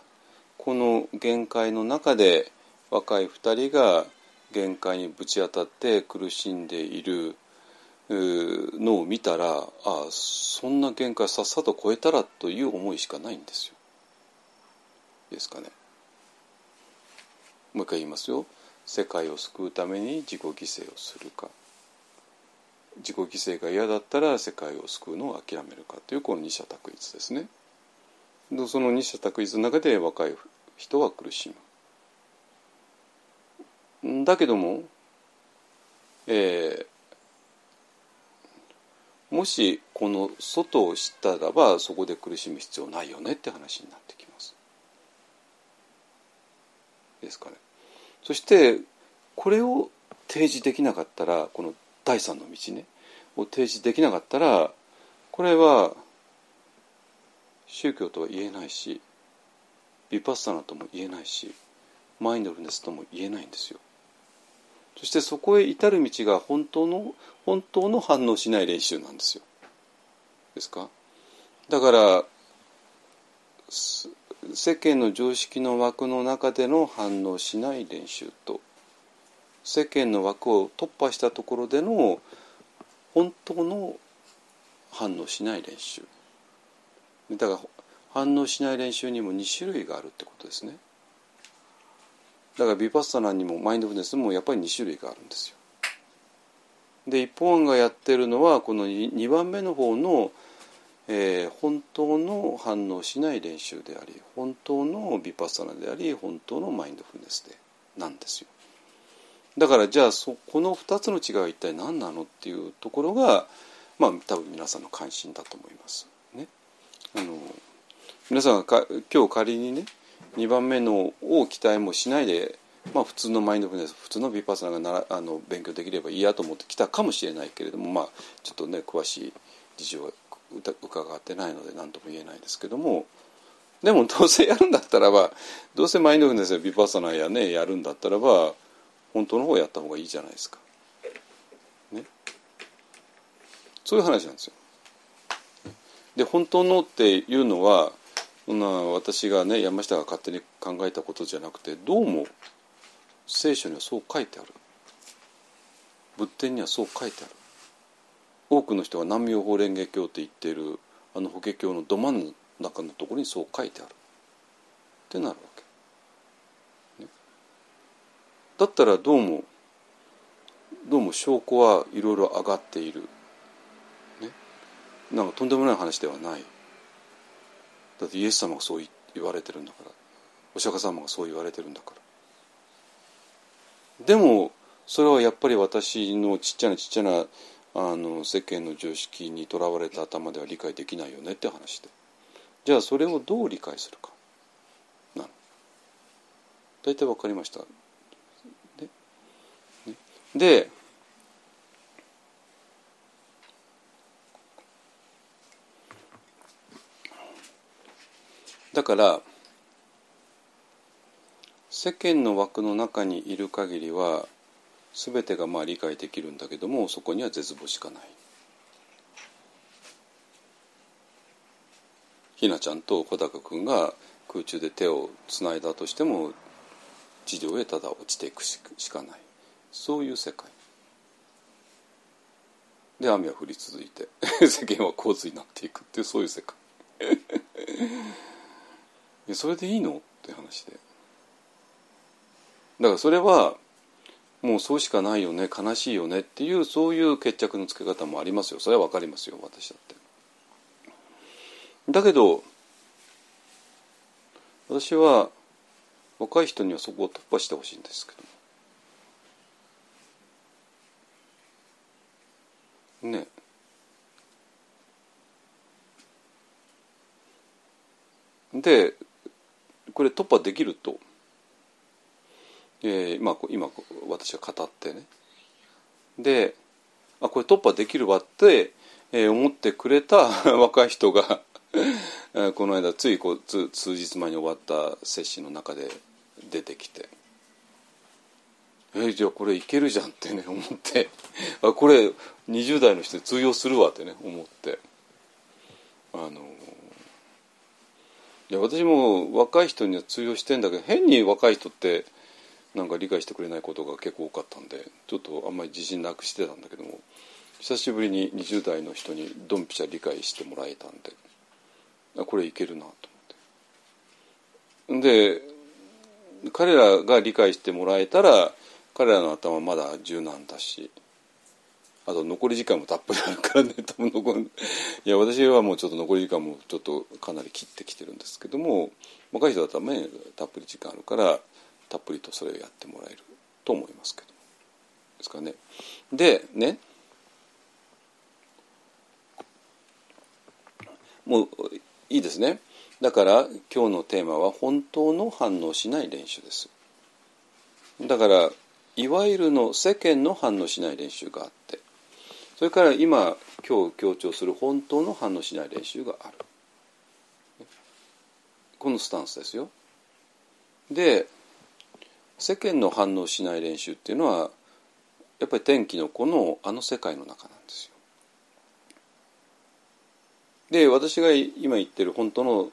この限界の中で若い2人が限界にぶち当たって苦しんでいるのを見たらああそんな限界さっさと超えたらという思いしかないんですよ。ですかね。もう一回言いますよ。世界を救うために自己犠牲をするか自己犠牲が嫌だったら世界を救うのを諦めるかというこの二者択一ですね。でその二者択一の中で若い人は苦しむ。だけども、えー、もしこの外を知ったらばそこで苦しむ必要ないよねって話になってきます。ですかね。そしてこれを提示できなかったらこの第三の道ねを提示できなかったらこれは宗教とは言えないしビパッサナとも言えないしマインドフルネスとも言えないんですよ。そしてそこへ至る道が本当の本当の反応しない練習なんですよ。ですか？だから世間の常識の枠の中での反応しない練習と世間の枠を突破したところでの本当の反応しない練習。だから反応しない練習にも2種類があるってことですね。だからビパッサナにもマインドフルネスもやっぱり2種類があるんですよで一方案がやってるのはこの 2, 番目の方の、えー、本当の反応しない練習であり本当のビパッサナであり本当のマインドフルネスでなんですよだからじゃあそこの2つの違いは一体何なのっていうところがまあ多分皆さんの関心だと思います。ね、あの皆さんが今日仮にね2番目のを期待もしないで、まあ、普通のマインドフルネス普通のビパスナがならあの勉強できればいいやと思って来たかもしれないけれどもまあちょっとね詳しい事情は伺ってないので何とも言えないですけどもでもどうせやるんだったらばどうせマインドフルネスやビパスナやねやるんだったらば本当の方やった方がいいじゃないですか。ね、そういう話なんですよ。で本当のっていうのはそんな私がね山下が勝手に考えたことじゃなくてどうも聖書にはそう書いてある。仏典にはそう書いてある。多くの人が南無法蓮華経って言っているあの法華経のど真ん中のところにそう書いてある。ってなるわけ。だったらどうもどうも証拠はいろいろ上がっている、ね、なんかとんでもない話ではない。だってイエス様がそう言われてるんだから。お釈迦様がそう言われてるんだから。でもそれはやっぱり私のちっちゃなちっちゃなあの世間の常識にとらわれた頭では理解できないよねって話で。じゃあそれをどう理解するか。な大体分かりました。でだから世間の枠の中にいる限りは全てがまあ理解できるんだけどもそこには絶望しかない。ひなちゃんと小高君が空中で手をつないだとしても地上へただ落ちていくしかない。そういう世界で雨は降り続いて 世間は洪水になっていくっていうそういう世界それでいいの？って話で。だからそれはもうそうしかないよね悲しいよねっていうそういう決着のつけ方もありますよ。それは分かりますよ私だって。だけど私は若い人にはそこを突破してほしいんですけど。ね。でこれ突破できると、えーまあ、今私が語ってね。であこれ突破できるわって、えー、思ってくれた 若い人がこの間ついこうつ数日前に終わった接種の中で出てきて「えー、じゃあこれいけるじゃん」ってね思って。あこれ20代の人で通用するわってね思って。あのいや私も若い人には通用してんだけど変に若い人ってなんか理解してくれないことが結構多かったんでちょっとあんまり自信なくしてたんだけども久しぶりに20代の人にドンピシャ理解してもらえたんでこれいけるなと思って。で彼らが理解してもらえたら彼らの頭まだ柔軟だしあと残り時間もたっぷりあるからね。多分残るいや私はもうちょっと残り時間もちょっとかなり切ってきてるんですけども若い人だったらねたっぷり時間あるからたっぷりとそれをやってもらえると思いますけど。ですかね。でね。もういいですね。だから今日のテーマは本当の反応しない練習です。だからいわゆるの世間の反応しない練習があって。それから今今日強調する本当の反応しない練習がある。このスタンスですよ。で世間の反応しない練習っていうのはやっぱり天気の子のあの世界の中なんですよ。で私が今言ってる本当の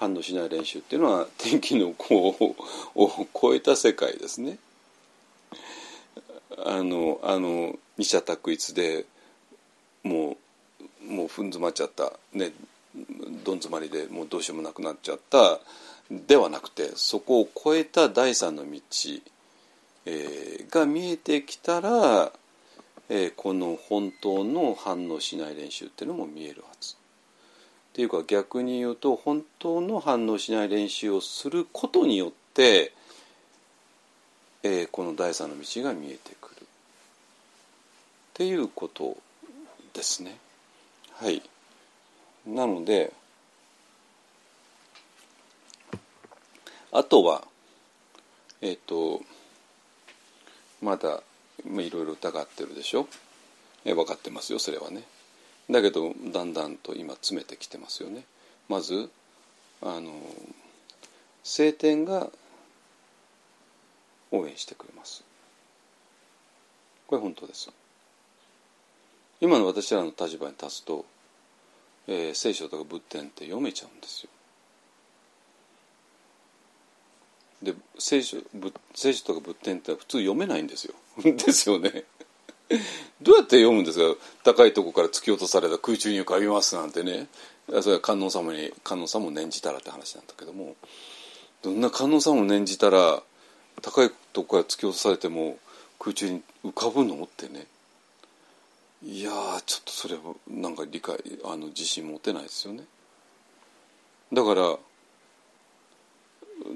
反応しない練習っていうのは天気の子を超えた世界ですね。あのあの二者択一でもうもう踏ん詰まっちゃった。ねどん詰まりでもうどうしようもなくなっちゃった。ではなくてそこを超えた第三の道、えー、が見えてきたら、えー、この本当の反応しない練習っていうのも見えるはず。っていうか逆に言うと本当の反応しない練習をすることによって、えー、この第三の道が見えてくる。っていうことですね。はい、なのであとはえっ、ー、とまだいろいろ疑ってるでしょ、え、分かってますよそれはね。だけどだんだんと今詰めてきてますよね。まずあの晴天が応援してくれます。これ本当です。今の私らの立場に立つと、えー、聖書とか仏典って読めちゃうんですよ。で聖書聖書とか仏典って普通読めないんですよ。ですよね。どうやって読むんですか？高いとこから突き落とされた空中に浮かびますなんてねそれは観音様に観音様を念じたらって話なんだけどもどんな観音様を念じたら高いとこから突き落とされても空中に浮かぶのってねいやちょっとそれはなんか理解あの自信持てないですよね。だから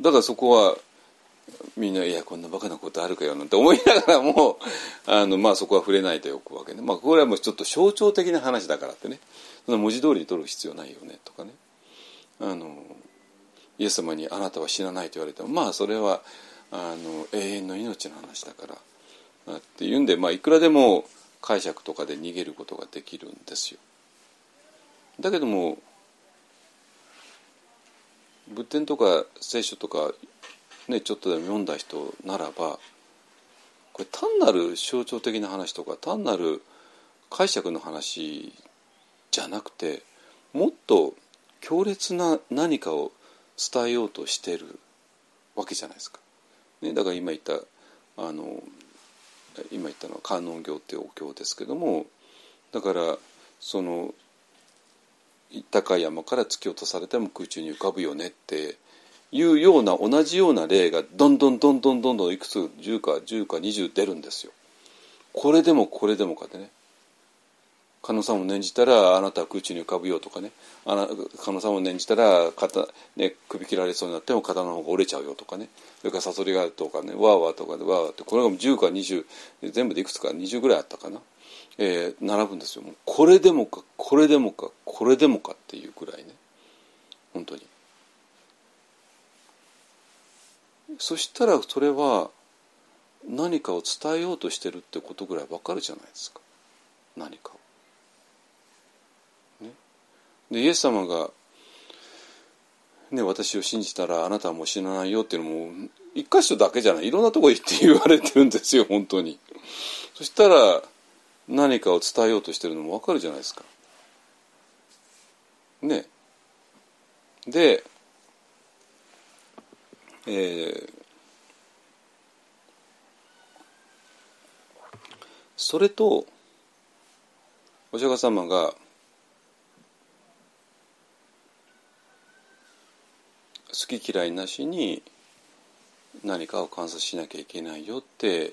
だからそこはみんな「いやこんなバカなことあるかよ」なんて思いながらもあの、まあ、そこは触れないでおくわけね、まあ、これはもうちょっと象徴的な話だからってね。その文字通りに取る必要ないよねとかね。あのイエス様に「あなたは死なない」と言われてもまあそれはあの永遠の命の話だから。っていうんで、まあ、いくらでも解釈とかで逃げることができるんですよ。だけども仏典とか聖書とかね、ちょっとでも読んだ人ならばこれ単なる象徴的な話とか単なる解釈の話じゃなくてもっと強烈な何かを伝えようとしてるわけじゃないですか。ね、だから今言ったあの今言ったのは観音経っていうお経ですけどもだからその高い山から突き落とされても空中に浮かぶよねっていうような同じような例がどんどんどんどんどんどんいくつ10か10か20出るんですよ。これでもこれでもかでね観音さんを念じたらあなたは空中に浮かぶよとかね。あな観音さんを念じたら肩、ね、首切られそうになっても肩の方が折れちゃうよとかね。それからサソリがあるとかね。わーわーとかでわーって。これが10か20全部でいくつか。20ぐらいあったかな、えー、並ぶんですよ。もうこれでもかこれでもかこれでもかっていうくらいね。本当に。そしたらそれは何かを伝えようとしてるってことぐらいわかるじゃないですか。何かを。でイエス様が、ね、私を信じたらあなたはもう死なないよっていうのも一箇所だけじゃないいろんなとこ行って言われてるんですよ本当に。そしたら何かを伝えようとしてるのもわかるじゃないですか。ね。で、えー、それとお釈迦様が好き嫌いなしに何かを観察しなきゃいけないよって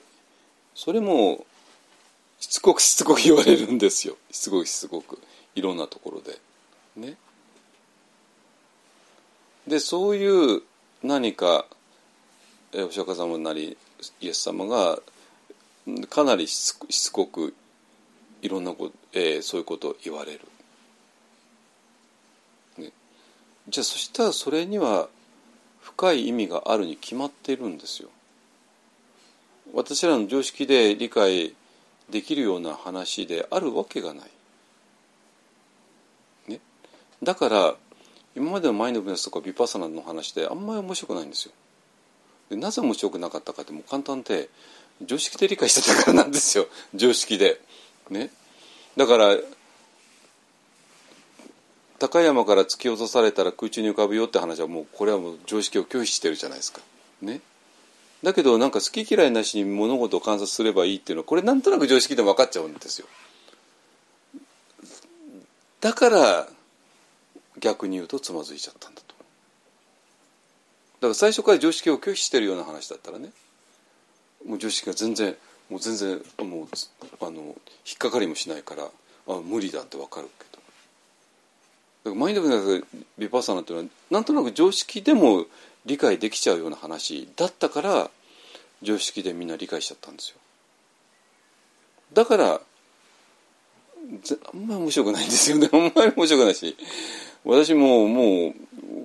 それもしつこく しつこく言われるんですよ。しつこくしつこく。いろんなところで。ね。でそういう何かお釈迦様なりイエス様がかなりしつこくいろんなこと、えー、そういうことを言われる、ね、じゃあそしたらそれには深い意味があるに決まっているんですよ。私らの常識で理解できるような話であるわけがない、ね、だから今までのマインドブネスとかビパサナの話であんまり面白くないんですよ。でなぜ面白くなかったかってもう簡単で常識で理解してたからなんですよ。常識で。ね、だから高山から突き落とされたら空中に浮かぶよって話はもうこれはもう常識を拒否してるじゃないですか。ね、だけどなんか好き嫌いなしに物事を観察すればいいっていうのはこれなんとなく常識で分かっちゃうんですよ。だから逆に言うとつまずいちゃったんだと。だから最初から常識を拒否してるような話だったらねもう常識が全然もう全然もうあの引っかかりもしないからあ無理だって分かるけどからマインドフルネスビパッサナっていうのはなんとなく常識でも理解できちゃうような話だったから常識でみんな理解しちゃったんですよ。だからあんまり面白くないんですよね。あんまり面白くないし私ももう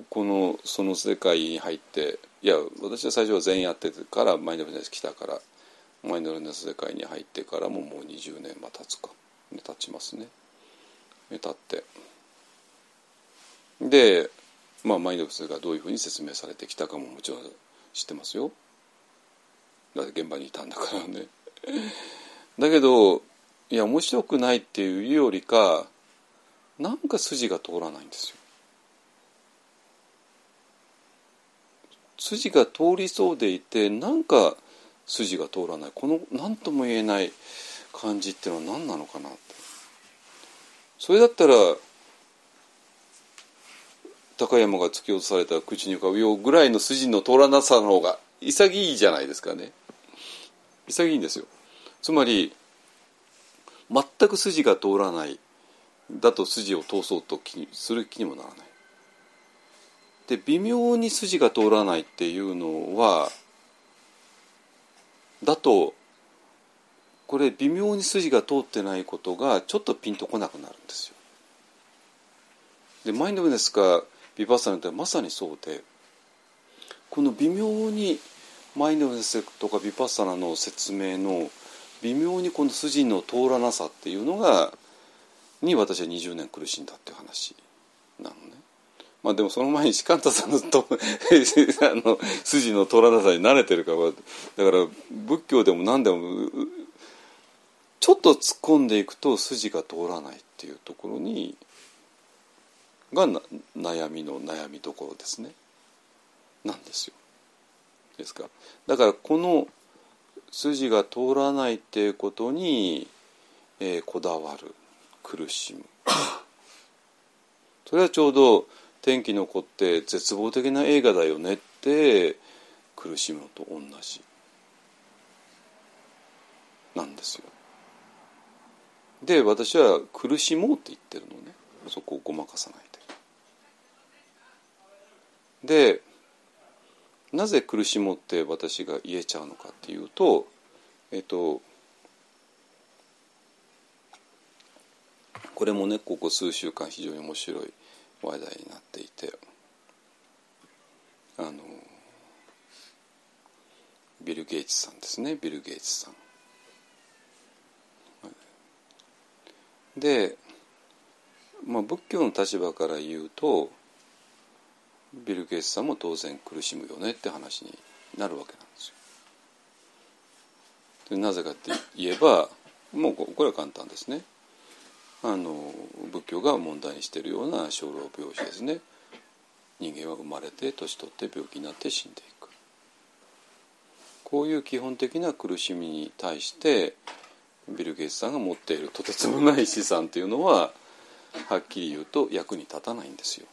このその世界に入っていや私は最初は全員やっててからマインドフルネス来たからマインドフルネス世界に入ってからももう20年は経つか経ちますね経って。でまあマインドフルスがどういうふうに説明されてきたかももちろん知ってますよ。だって現場にいたんだからね。だけどいや面白くないっていうよりかなんか筋が通らないんですよ。筋が通りそうでいてなんか筋が通らない。この何とも言えない感じっていうのは何なのかなって。それだったら高山が突き落とされた口に浮かぶようぐらいの筋の通らなさの方が潔いじゃないですかね。潔いんですよ。つまり全く筋が通らない。だと筋を通そうとする気にもならない。で微妙に筋が通らないっていうのはだとこれ微妙に筋が通ってないことがちょっとピンとこなくなるんですよ。でマインドフルネスかビバッサナってまさにそうでこの微妙にマインドネスとかビパッサナの説明の微妙にこの筋の通らなさっていうのがに私は20年苦しんだっていう話なのね。まあでもその前にシカンタさんのと あの筋の通らなさに慣れてるからだから仏教でも何でもちょっと突っ込んでいくと筋が通らないっていうところにが悩みの悩みどころですね。なんですよ。ですか。だからこの筋が通らないっていうことに、えー、こだわる。苦しむ。それはちょうど天気の子って絶望的な映画だよねって苦しむのと同じ。なんですよ。で私は苦しもうって言ってるのね。そこをごまかさない。で。なぜ苦しもって私が言えちゃうのかっていうとえっとこれもねここ数週間非常に面白い話題になっていてあのビル・ゲイツさんですねビル・ゲイツさん。で、まあ、仏教の立場から言うとビル・ゲイツさんも当然苦しむよねって話になるわけなんですよ。でなぜかって言えばもうこれは簡単ですね。あの仏教が問題にしているような生老病死ですね。人間は生まれて年取って病気になって死んでいく。こういう基本的な苦しみに対してビル・ゲイツさんが持っているとてつもない資産というのははっきり言うと役に立たないんですよ。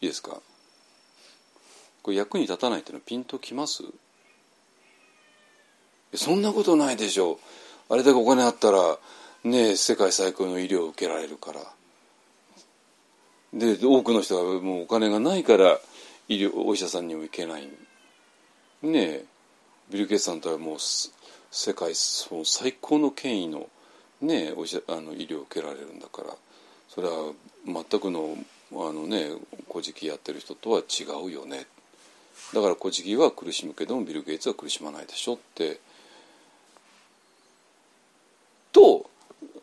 いいですか？これ役に立たないっていうのはピンときます？そんなことないでしょ。うあれだけお金あったらね世界最高の医療を受けられるから。で多くの人がもうお金がないから医療お医者さんにも行けない。ねえビル・ゲイツさんとはもう世界その最高の権威の,、ね、お医者あの医療を受けられるんだから。それは全くのあのね古事記やってる人とは違うよね。だから古事記は苦しむけどもビル・ゲイツは苦しまないでしょって。と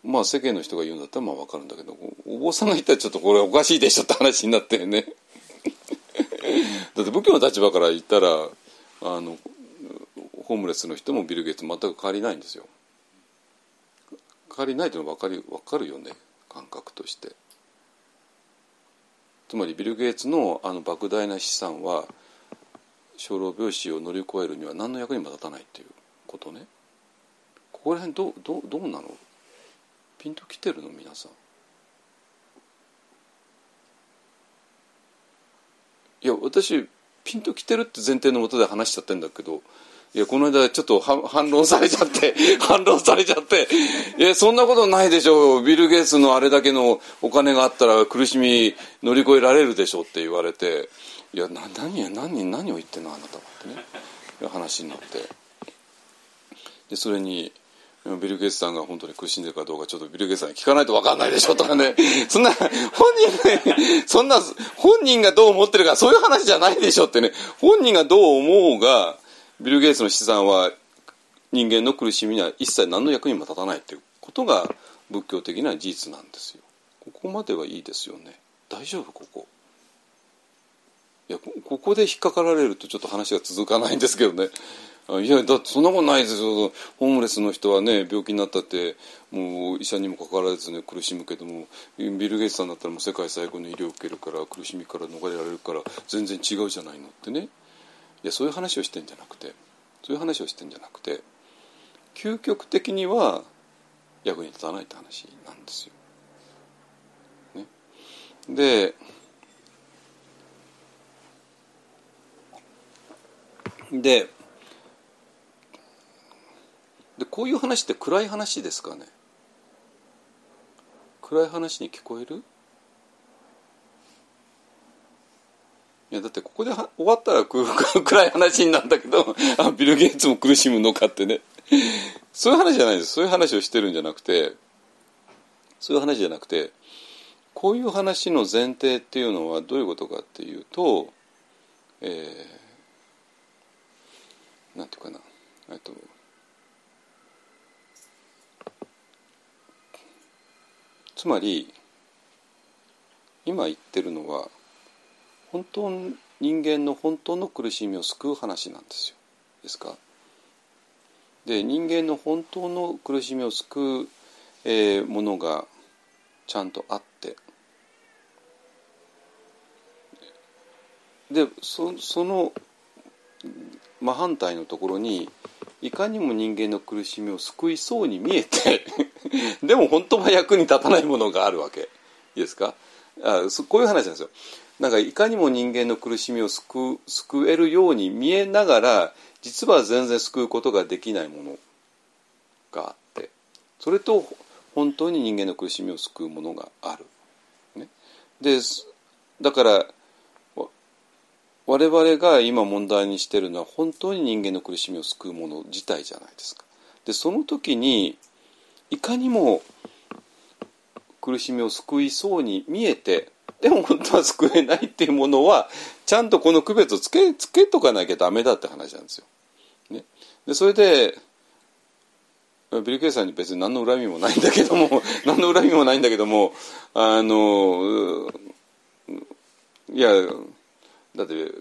まあ世間の人が言うんだったらまあ分かるんだけどお坊さんが言ったらちょっとこれおかしいでしょって話になってね。だって仏教の立場から言ったらあのホームレスの人もビル・ゲイツ全く変わりないんですよ。変わりないというのは分かる分かるよね。感覚として。つまりビル・ゲイツのあの莫大な資産は生老病死を乗り越えるには何の役にも立たないっていうことね。ここら辺どどどうなの？ピンときてるの？皆さん。いや私ピンときてるって前提のもとで話しちゃってんだけどいやこの間ちょっと反論されちゃって 反論されちゃっていやそんなことないでしょう。ビル・ゲイツのあれだけのお金があったら苦しみ乗り越えられるでしょうって言われていやな何何何を言ってんのあなたはってね。話になって。でそれにビル・ゲイツさんが本当に苦しんでるかどうかちょっとビル・ゲイツさんに聞かないと分かんないでしょとかね。そんな本人がそんな本人がどう思ってるかそういう話じゃないでしょってね。本人がどう思うがビル・ゲイツの資産は人間の苦しみには一切何の役にも立たないということが仏教的な事実なんですよ。ここまではいいですよね。大丈夫ここ。いやここで引っかかられるとちょっと話が続かないんですけどね。いやだってそんなことないですよホームレスの人はね病気になったってもう医者にもかかわらずね苦しむけどもビル・ゲイツさんだったらもう世界最高の医療を受けるから苦しみから逃れられるから全然違うじゃないのってねいやそういう話をしてんじゃなくてそういう話をしてんじゃなくて究極的には役に立たないって話なんですよ。ね、でででこういう話って暗い話ですかね。暗い話に聞こえる？いやだってここで終わったら暗い話になるんだけど あビル・ゲイツも苦しむのかってね。そういう話じゃないです。そういう話をしてるんじゃなくてそういう話じゃなくてこういう話の前提っていうのはどういうことかっていうとえー、なんていうかな。えっとつまり今言ってるのは本当人間の本当の苦しみを救う話なんですよ。ですか？で人間の本当の苦しみを救う、えー、ものがちゃんとあってでそその真反対のところにいかにも人間の苦しみを救いそうに見えて でも本当は役に立たないものがあるわけいいですか？あこういう話なんですよ。なんかいかにも人間の苦しみを救う救えるように見えながら実は全然救うことができないものがあってそれと本当に人間の苦しみを救うものがある。ね、でだから我々が今問題にしてるのは本当に人間の苦しみを救うもの自体じゃないですか。でその時にいかにも苦しみを救いそうに見えてでも本当は救えないっていうものはちゃんとこの区別をつけつけとかなきゃダメだって話なんですよ。ね、でそれでビル・ケイさんに別に何の恨みもないんだけども 何の恨みもないんだけどもあのいやだって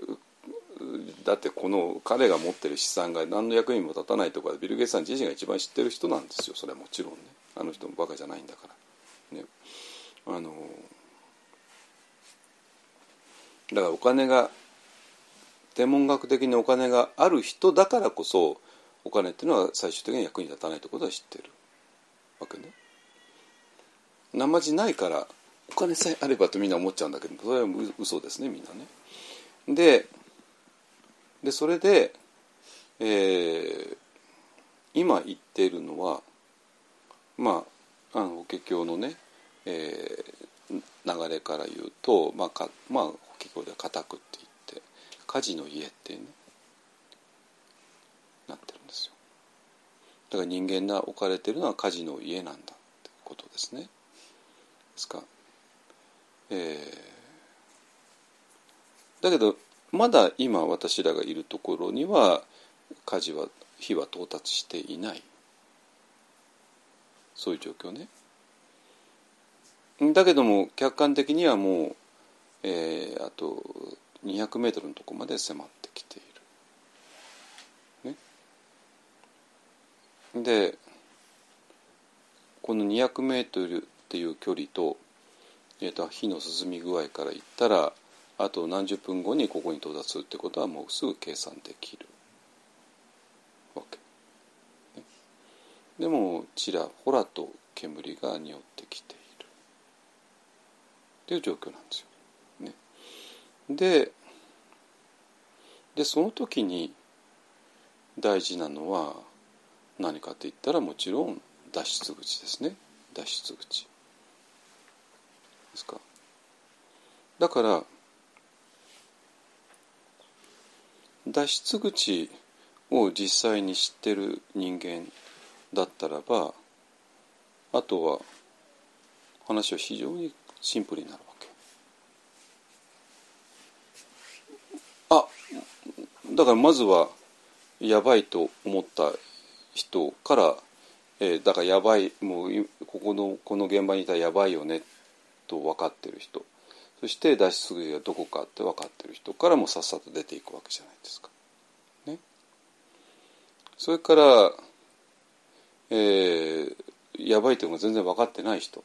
だってこの彼が持ってる資産が何の役にも立たないとかビル・ゲイさん自身が一番知ってる人なんですよ。それはもちろんね。あの人もバカじゃないんだから。ね。あのだからお金が天文学的にお金がある人だからこそお金っていうのは最終的に役に立たないってことは知ってるわけね。生地ないからお金さえあればとみんな思っちゃうんだけどそれは嘘ですねみんなね。ででそれで、えー、今言っているのはまああの法華経のね、えー、流れから言うと、まあかまあ、法華経で「固く」って言って「火事の家」ってねなってるんですよ。だから人間が置かれてるのは火事の家なんだってことですね。ですか？えー、だけどまだ今私らがいるところには火事は火は到達していないそういう状況ね。だけども客観的にはもう、えー、あと200メートルのとこまで迫ってきている。ね、でこの200メートルっていう距離と,、えー、と火の進み具合から言ったらあと何十分後にここに到達するってことはもうすぐ計算できるわけ。でもちらほらと煙が匂ってきているっていう状況なんですよ。ね、ででその時に大事なのは何かって言ったらもちろん脱出口ですね。脱出口。ですか。だから脱出口を実際に知ってる人間だったらばあとは話は非常にシンプルになるけ。あだからまずはやばいと思った人から、えー、だからやばいもうここのこの現場にいたらやばいよねと分かってる人。そして脱出口がどこかって分かってる人からもさっさと出ていくわけじゃないですか。ね、それから、えー、やばいというのが全然分かってない人、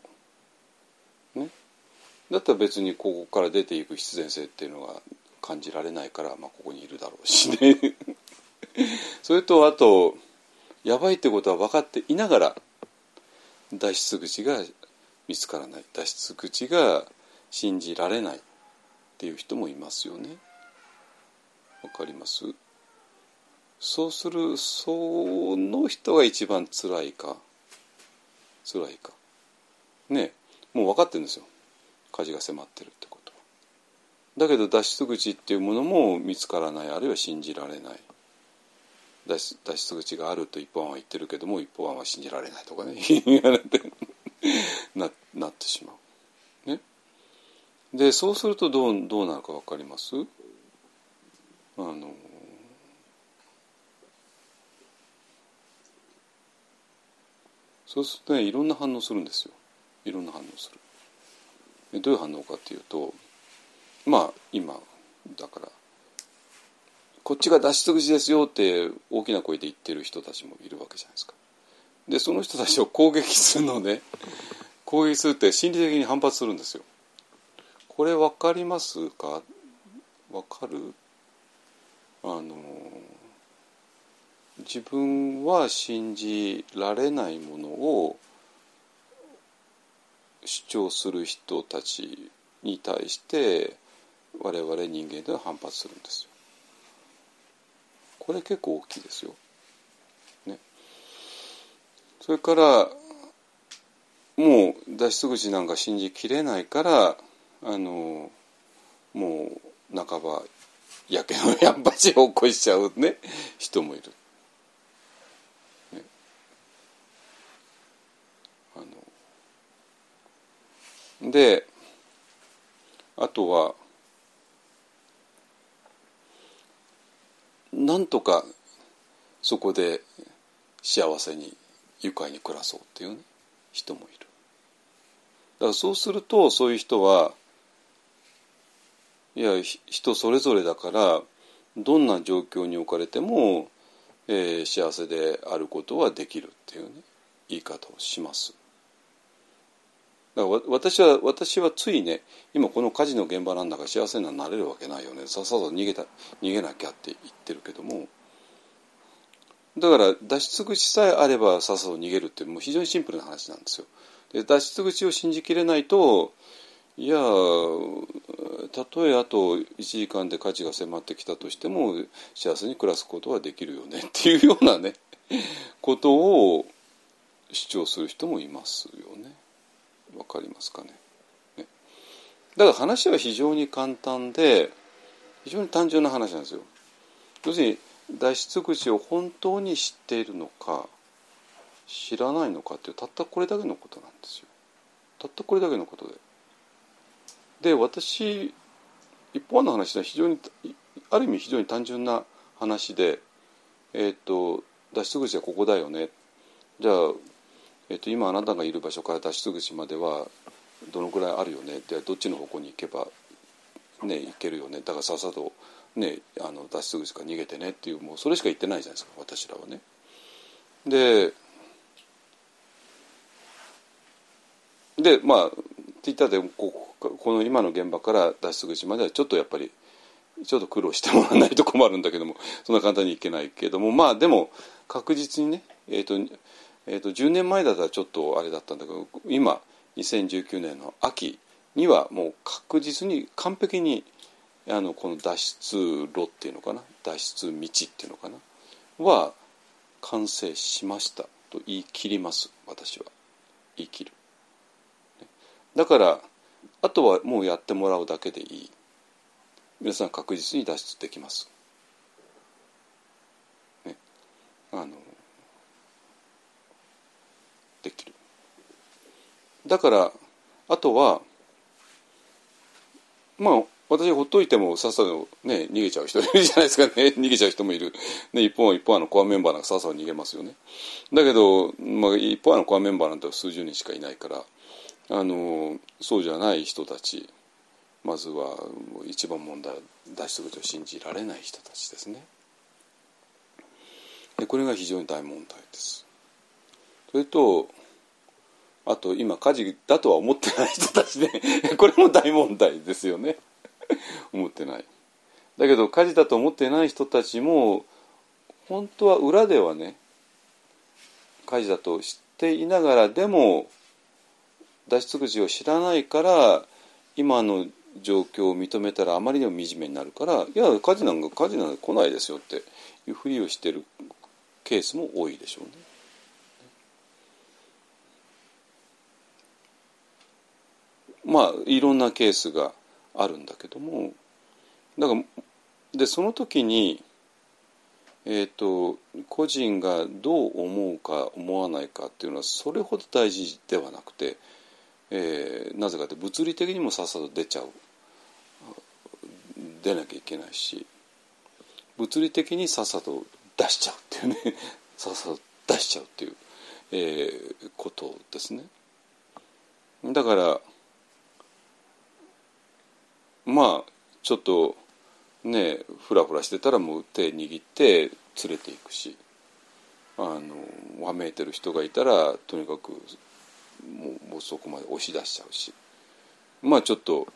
ね、だったら別にここから出ていく必然性っていうのが感じられないから、まあ、ここにいるだろうしね。それとあとやばいってことは分かっていながら脱出口が見つからない。脱出口が信じられないっていう人もいますよね。わかります？そうするその人が一番辛いか。辛いか。ねもう分かってるんですよ。火事が迫ってるって。ことだけど脱出口っていうものも見つからない。あるいは信じられない。脱出口があると一方案は言ってるけども一方案は信じられないとかね。ななってしまう。ね。でそうするとどうどうなるか分かります？あのそうするとねいろんな反応するんですよ。いろんな反応する。どういう反応かっていうとまあ今だからこっちが脱出口ですよって大きな声で言ってる人たちもいるわけじゃないですか。でその人たちを攻撃するのね攻撃するって心理的に反発するんですよ。これ分かりますか？分かる？あの自分は信じられないものを主張する人たちに対して我々人間では反発するんですよ。これ結構大きいですよ。ね、それからもう脱出口なんか信じきれないからあのもう半ばやけのやんばちを起こしちゃうね人もいる。ね、あのであとはなんとかそこで幸せに愉快に暮らそうっていう、ね、人もいる。だからそうするとそういう人はいや人それぞれだからどんな状況に置かれても、えー、幸せであることはできるっていうね言い方をします。だから私は私はついね今この火事の現場なんだから幸せになれるわけないよねさっさと逃げた逃げなきゃって言ってるけどもだから脱出口さえあればさっさと逃げるってもう非常にシンプルな話なんですよ。で脱出口を信じきれないといやたとえあと1時間で火事が迫ってきたとしても幸せに暮らすことはできるよねっていうようなねことを主張する人もいますよね。わかりますかねね。だから話は非常に簡単で非常に単純な話なんですよ。要するに脱出口を本当に知っているのか知らないのかっていうたったこれだけのことなんですよ。たったこれだけのことで。で私一方の話は非常にある意味非常に単純な話で、えーと、脱出口はここだよねじゃあ、えーと、今あなたがいる場所から脱出口まではどのくらいあるよね？でどっちの方向に行けば、ね、行けるよね？だからさっさと、ね、あの脱出口から逃げてねっていうもうそれしか言ってないじゃないですか私らはね。ででまあって言ったらここの今の現場から脱出口まではちょっとやっぱりちょっと苦労してもらわないと困るんだけどもそんな簡単にいけないけどもまあでも確実にね、えーとえー、と10年前だったらちょっとあれだったんだけど今2019年の秋にはもう確実に完璧にあのこの脱出路っていうのかな？脱出道っていうのかな？は完成しましたと言い切ります。私は。言い切る。だからあとはもうやってもらうだけでいい。皆さん確実に脱出できます。ね、あのできる。だからあとはまあ私ほっといてもさっさとね逃げちゃう人いるじゃないですかね 逃げちゃう人もいる、ね、一方は一方のコアメンバーなんかさっさと逃げますよねだけど、まあ、一方のコアメンバーなんて数十人しかいないからあのそうじゃない人たちまずは一番問題脱出口を信じられない人たちですね。でこれが非常に大問題です。それとあと今火事だとは思ってない人たちで これも大問題ですよね 思ってない。だけど火事だと思ってない人たちも本当は裏ではね火事だと知っていながらでも脱出口を知らないから今の状況を認めたらあまりにも惨めになるからいや火事なんか火事なんか来ないですよっていうふりをしてるケースも多いでしょうね。まあいろんなケースがあるんだけどもだからでその時に、えーと個人がどう思うか思わないかっていうのはそれほど大事ではなくてえー、なぜかって物理的にもさっさと出ちゃう出なきゃいけないし物理的にさっさと出しちゃうっていうね さっさと出しちゃうっていう、えー、ことですね。だからまあちょっとねふらふらしてたらもう手握って連れていくし。あのわめいてる人がいたらとにかくもうもうそこまで押し出しちゃうし。まあちょっと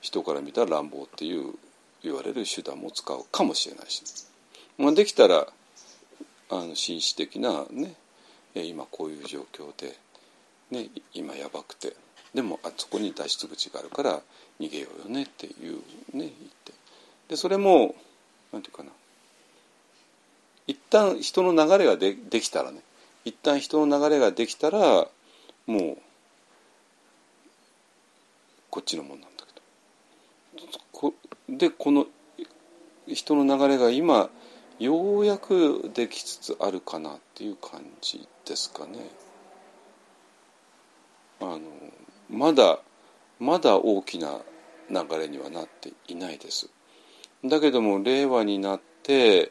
人から見たら乱暴っていう言われる手段も使うかもしれないし、まあ、できたらあの紳士的なね今こういう状況で、ね、今やばくて。でもあそこに脱出口があるから逃げようよねっていうね言って。でそれもなんていうかな。一旦人の流れがでできたらね。一旦人の流れができたらもうこっちのもんなんだけど。こでこの人の流れが今ようやくできつつあるかなっていう感じですかね。あのまだまだ大きな流れにはなっていないです。だけども令和になって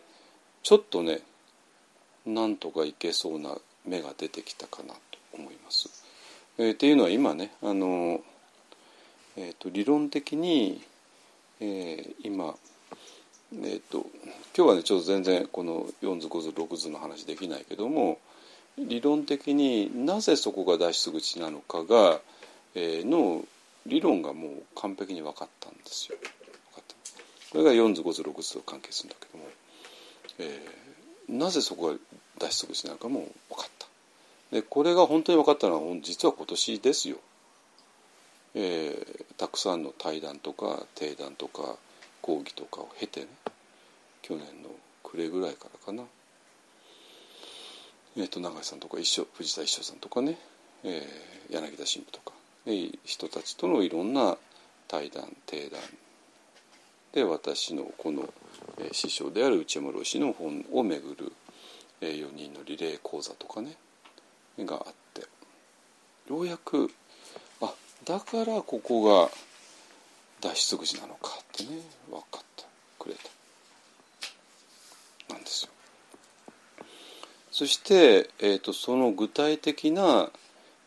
ちょっとねなんとかいけそうな芽が出てきたかなと思います。えー、っていうのは今ねあの、えーと、理論的に、えー、今、えーと、今日はねちょっと全然この4図5図6図の話できないけども理論的になぜそこが脱出口なのかが、の理論がもう完璧に分かったんですよ。これが4図5図6図と関係するんだけども、えー、なぜそこが脱出口なのかも分かった。でこれが本当に分かったのは実は今年ですよ。えー、たくさんの対談とか定談とか講義とかを経てね去年の暮れぐらいからかな、えーと、永井さんとか一緒藤田一緒さんとかね、えー、柳田新婦とか、人たちとのいろんな対談定談で私のこの、師匠である内山老師の本をめぐる、4人のリレー講座とかねがあってようやくあだからここが脱出口なのかってね分かってくれたなんですよ。そして、えーと、その具体的な、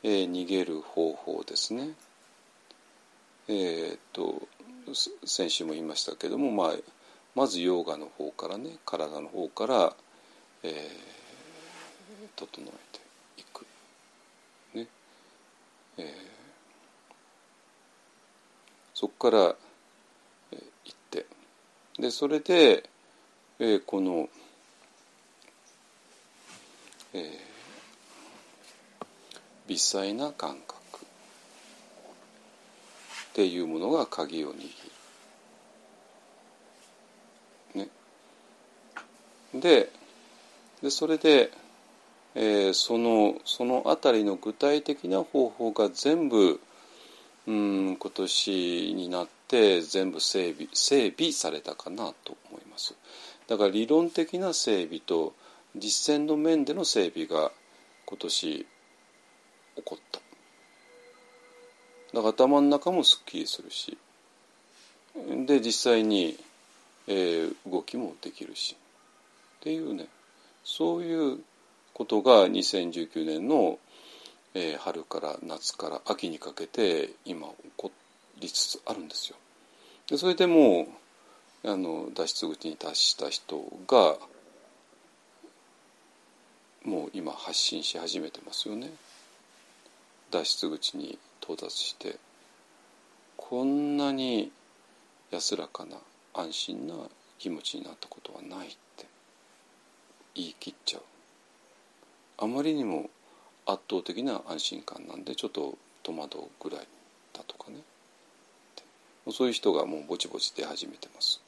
えー、逃げる方法ですね。えーと、先週も言いましたけども、まあ、まずヨガの方からね体の方から、えー、整えてえー、そこから、えー、行って。でそれで、えー、この、えー、微細な感覚っていうものが鍵を握る。ね、ででそれでえー、そのその辺りの具体的な方法が全部うん今年になって全部整備整備されたかなと思います。だから理論的な整備と実践の面での整備が今年起こった。だから頭の中もすっきりするしで実際に、えー、動きもできるしっていうねそういうことが2019年の、えー、春から夏から秋にかけて今起こりつつあるんですよ。でそれでもうあの脱出口に達した人がもう今発信し始めてますよね。脱出口に到達してこんなに安らかな安心な気持ちになったことはないって言い切っちゃう。あまりにも圧倒的な安心感なんでちょっと戸惑うぐらいだとかね。そういう人がもうぼちぼち出始めてます。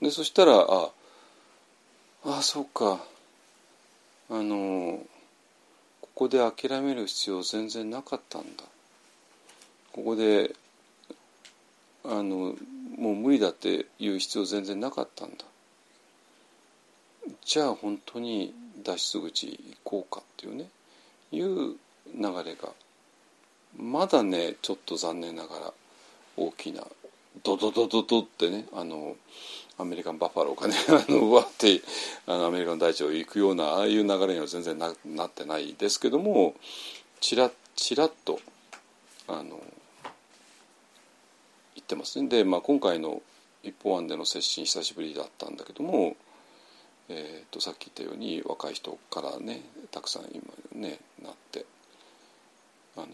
でそしたらああそうか。あのここで諦める必要全然なかったんだ。ここであのもう無理だっていう必要全然なかったんだ。じゃあ本当に脱出口行こうかっていうねいう流れがまだねちょっと残念ながら大きなドドドドドってねあのアメリカンバッファローがねあのわってあのアメリカの大地を行くようなああいう流れには全然ななってないですけどもちらちらっとあの言ってますね。で、まあ、今回の一方案での接近久しぶりだったんだけどもえーと、さっき言ったように若い人からねたくさん今ねなってあの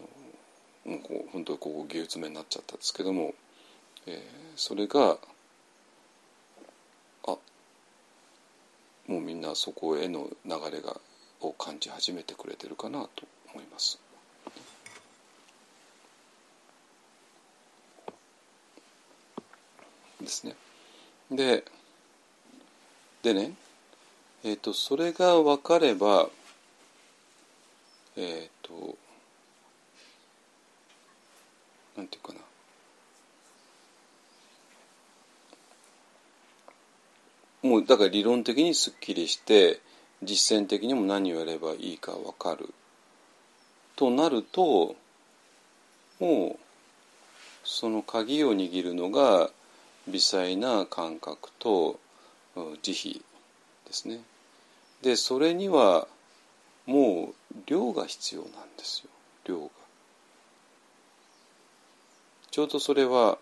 もうこう本当にここ牛詰めになっちゃったんですけども、えー、それがあもうみんなそこへの流れがを感じ始めてくれてるかなと思います。ですね。ででねえーと、それが分かればえっ、ー、となんていうかなもうだから理論的にすっきりして実践的にも何をやればいいか分かるとなるともうその鍵を握るのが微細な感覚と慈悲ですね。でそれにはもう量が必要なんですよ量が。ちょうどそれは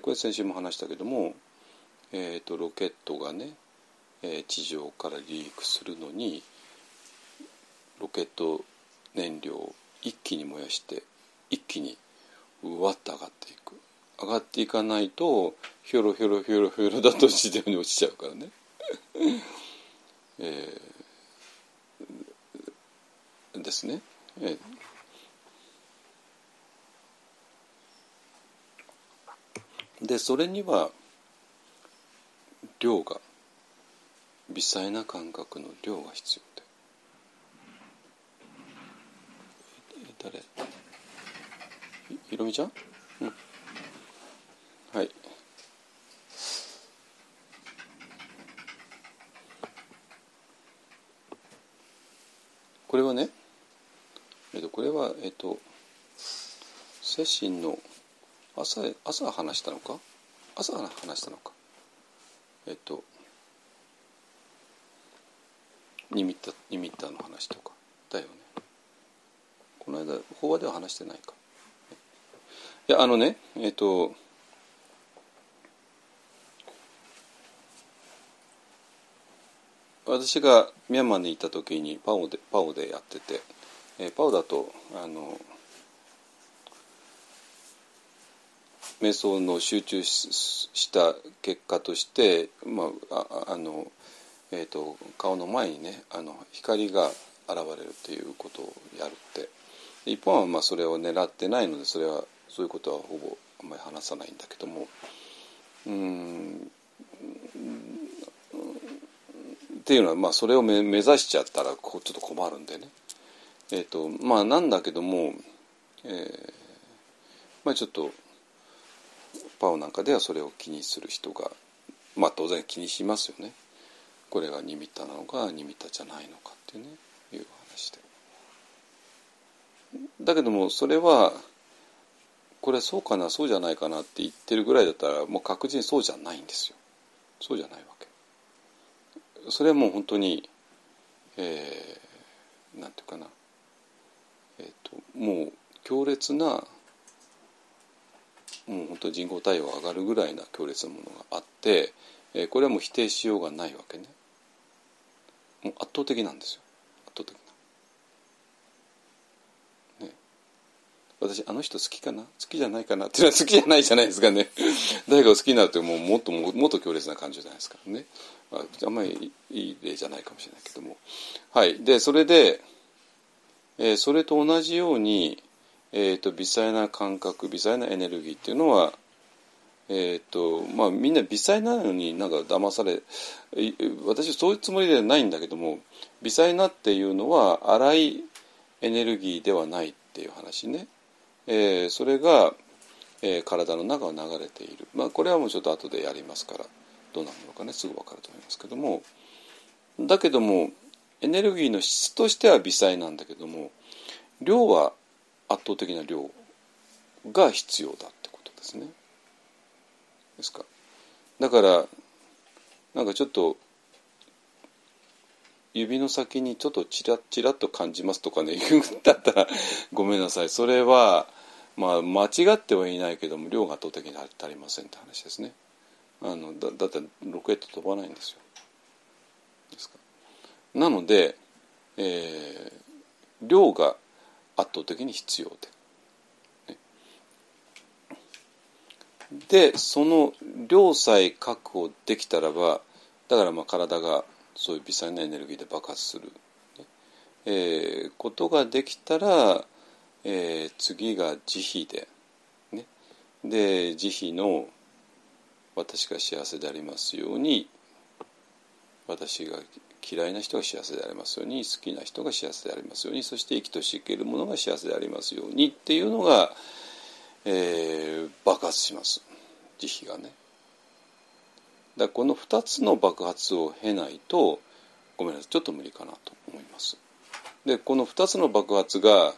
これ先週も話したけども、えーと、ロケットがね、え地上から離陸するのにロケット燃料を一気に燃やして一気にうわっと上がっていく上がっていかないとひょろひょろひょろひょろだと自然に落ちちゃうからね。えー、ですね。えー、でそれには量が微細な感覚の量が必要で。誰？ひろみちゃん、うん、はい。これはね、えっと、これは、えっと、精神の朝朝話したのか？朝話したのか？えっとニミッタニミッタの話とか。だよね。この間法話では話してないか。いやあのねえっと私がミャンマーに行った時にパオでパオでやってて、え、パオだとあの瞑想の集中した結果として、まあ、ああの、えーと、顔の前にねあの光が現れるっていうことをやるって。一本はまあそれを狙ってないのでそれはそういうことはほぼあんまり話さないんだけども。うん。っていうのは、まあ、それを目指しちゃったらこうちょっと困るんでね。えーとまあ、なんだけども、えーまあ、ちょっとパオなんかではそれを気にする人が、まあ、当然気にしますよね。これがニミッタなのかニミッタじゃないのかっていうねいう話で。だけどもそれはこれはそうかなそうじゃないかなって言ってるぐらいだったらもう確実にそうじゃないんですよ。そうじゃないわけ。それはもう本当に、えー、なんていうかな、えーと、もう強烈なもう本当人工対応が上がるぐらいな強烈なものがあって、えー、これはもう否定しようがないわけね。もう圧倒的なんですよ。圧倒的な。ね。私あの人好きかな？好きじゃないかなっていうのは 好きじゃないじゃないですかね。誰かを好きになるともうもっともっと強烈な感情じゃないですかね、まあ、あんまりいい例じゃないかもしれないけども。はい。でそれで、えー、それと同じように、えーと、微細な感覚微細なエネルギーっていうのはえーとまあ、みんな微細なのになんか騙され私そういうつもりではないんだけども微細なっていうのは粗いエネルギーではないっていう話ね。えー、それが、えー、体の中を流れている、まあ、これはもうちょっと後でやりますからどうなるのかねすぐ分かると思いますけどもだけどもエネルギーの質としては微細なんだけども量は圧倒的な量が必要だってことですね。ですか。だからなんかちょっと指の先にちょっとチラッチラッと感じますとかね 言うんだったらごめんなさいそれはまあ間違ってはいないけども量が圧倒的に足りませんって話ですねあのだだってロケット飛ばないんですよですかなので、えー、量が圧倒的に必要で、ね、でその量さえ確保できたらばだからまあ体がそういう微細なエネルギーで爆発する、えー、ことができたら、えー、次が慈悲で、ね、で慈悲の私が幸せでありますように私が嫌いな人が幸せでありますように好きな人が幸せでありますようにそして生きとし生けるものが幸せでありますようにっていうのが、えー爆発します慈悲がね。だこの2つの爆発を経ないとごめんなさいちょっと無理かなと思います。でこの2つの爆発が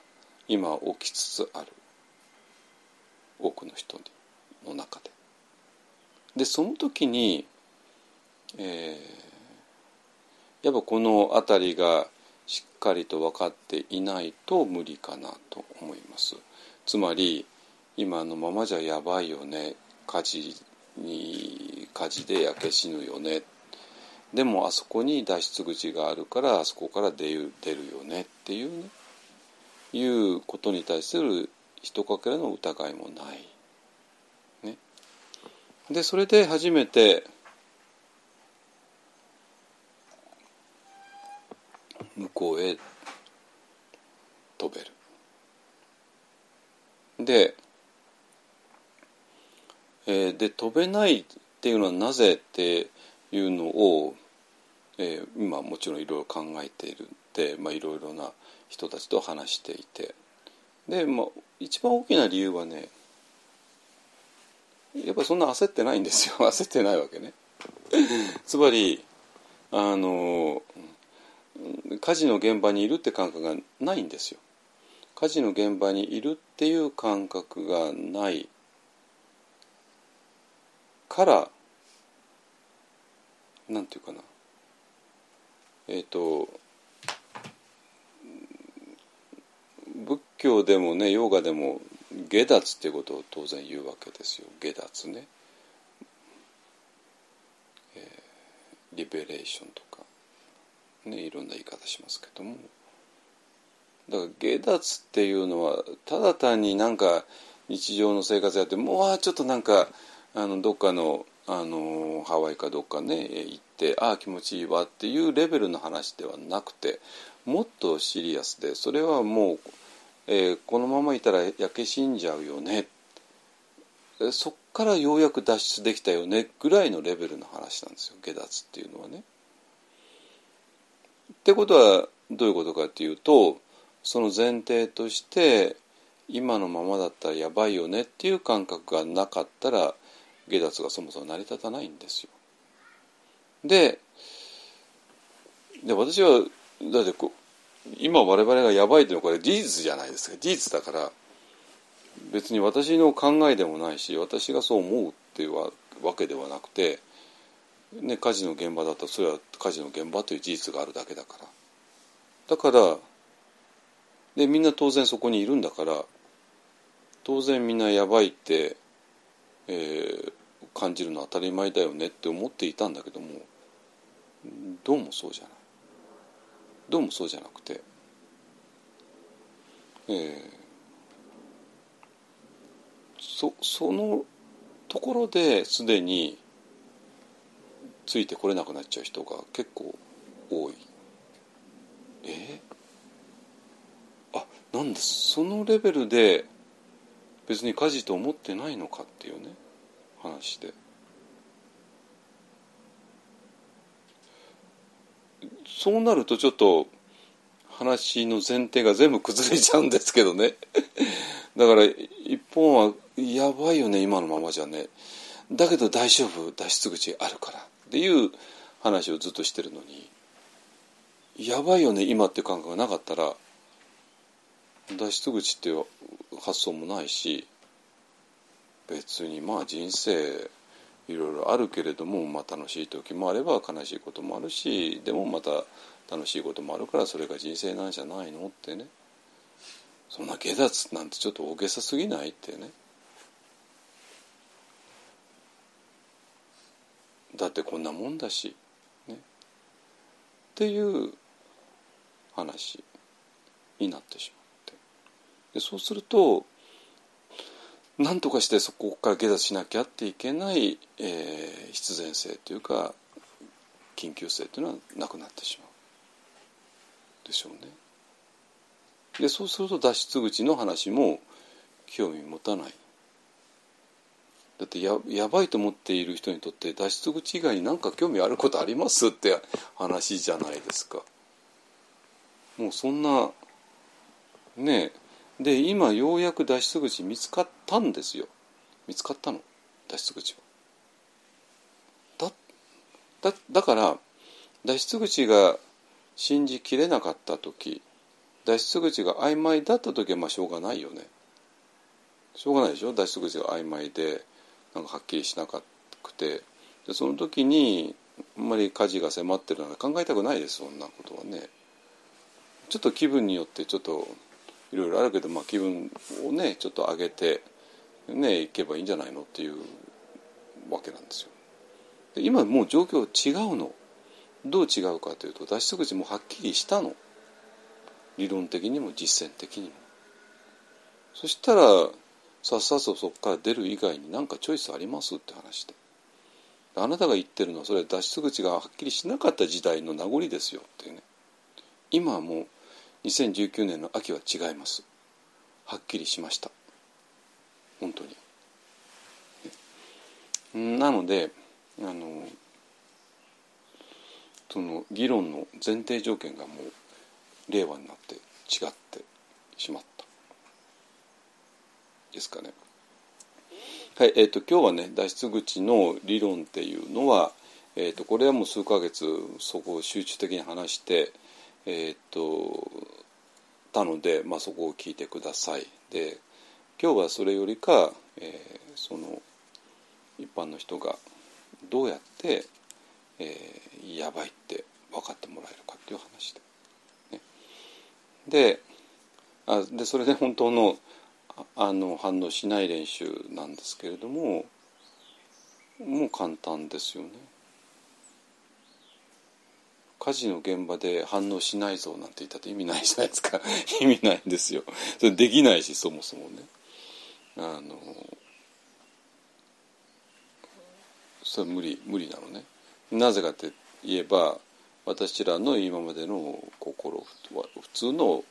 今起きつつある多くの人の中で。でその時に、えーやっぱこの辺りがしっかりと分かっていないと無理かなと思います。つまり今のままじゃやばいよね。火事に火事で焼け死ぬよね。でもあそこに脱出口があるからあそこから出る出るよね。っていうね。いうことに対する一かけらの疑いもない。ね、でそれで初めて向こうへ飛べる。で,、えーで飛べないっていうのはなぜっていうのを、えー今もちろんいろいろ考えているで、ま、いろいろな人たちと話していてで、まあ、一番大きな理由はねやっぱそんな焦ってないんですよ 焦ってないわけね。つまりあの火事の現場にいるって感覚がないんですよ。火事の現場にいるっていう感覚がない。からなんていうかな。えっ、と仏教でもねヨガでも下脱っていうことを当然言うわけですよ。下脱ね、えーリベレーションとか。ねいろんな言い方しますけどもだから下脱っていうのはただ単になんか日常の生活やってもうちょっとなんかあのどっかのあのハワイかどっかね行ってああ気持ちいいわっていうレベルの話ではなくてもっとシリアスでそれはもう、えーこのままいたら焼け死んじゃうよねそっからようやく脱出できたよねぐらいのレベルの話なんですよ下脱っていうのはね。ってことはどういうことかっていうとその前提として今のままだったらやばいよねっていう感覚がなかったら下脱がそもそも成り立たないんですよ。でで私はだってこ今我々がやばいっていうのはこれ事実じゃないですか事実だから別に私の考えでもないし私がそう思うっていうわけではなくて、ね、火事の現場だったらそれは火事の現場という事実があるだけだから。だからでみんな当然そこにいるんだから当然みんなやばいって、えー感じるのは当たり前だよねって思っていたんだけどもどうもそうじゃない。どうもそうじゃなくて、えーそそのところですでについてこれなくなっちゃう人が結構多い。え？ーあなんでそのレベルで別に火事と思ってないのかっていうね話で。そうなるとちょっと話の前提が全部崩れちゃうんですけどね。だから一本はやばいよね今のままじゃね。だけど大丈夫脱出口あるから。っていう話をずっとしてるのにやばいよね今って感覚がなかったら脱出口っていう発想もないし別にまあ人生いろいろあるけれども、まあ、楽しい時もあれば悲しいこともあるしでもまた楽しいこともあるからそれが人生なんじゃないのってね。そんな下脱なんてちょっと大げさすぎないってね。だってこんなもんだし、ね、っていう話になってしまってでそうすると何とかしてそこから下脱しなきゃっていけない、えー必然性というか緊急性というのはなくなってしまうでしょうね。でそうすると脱出口の話も興味持たない。だってややばいと思っている人にとって脱出口以外に何か興味あることありますって話じゃないですか。もうそんなねで今ようやく脱出口見つかったんですよ。見つかったの？脱出口は。だだだから脱出口が信じきれなかった時脱出口が曖昧だった時はまあしょうがないよね。しょうがないでしょ？脱出口が曖昧で。なんかはっきりしなくてでその時にあんまり火事が迫ってるなら考えたくないですそんなことはね。ちょっと気分によってちょっといろいろあるけど、まあ、気分をねちょっと上げてねいけばいいんじゃないのっていうわけなんですよ。で今もう状況違うの。どう違うかというと脱出口もはっきりしたの。理論的にも実践的にも。そしたらさっさとそこから出る以外に何かチョイスありますって話であなたが言ってるのはそれは脱出口がはっきりしなかった時代の名残ですよっていうね。今はもう2019年の秋は違います。はっきりしました。本当に。なのであのその議論の前提条件がもう令和になって違ってしまった。ですかね。はいえーと、今日はね脱出口の理論っていうのは、えーと、これはもう数ヶ月そこを集中的に話して、えーと、たので、まあ、そこを聞いてください。で今日はそれよりか、えー、その一般の人がどうやって、えー、やばいって分かってもらえるかっていう話で。ね、であでそれで本当のあの反応しない練習なんですけれどももう簡単ですよね。火事の現場で反応しないぞなんて言ったって意味ないじゃないですか。意味ないんですよ。それできないしそもそもね。あのそれ無理無理なのね。なぜかって言えば私らの今までの心普通の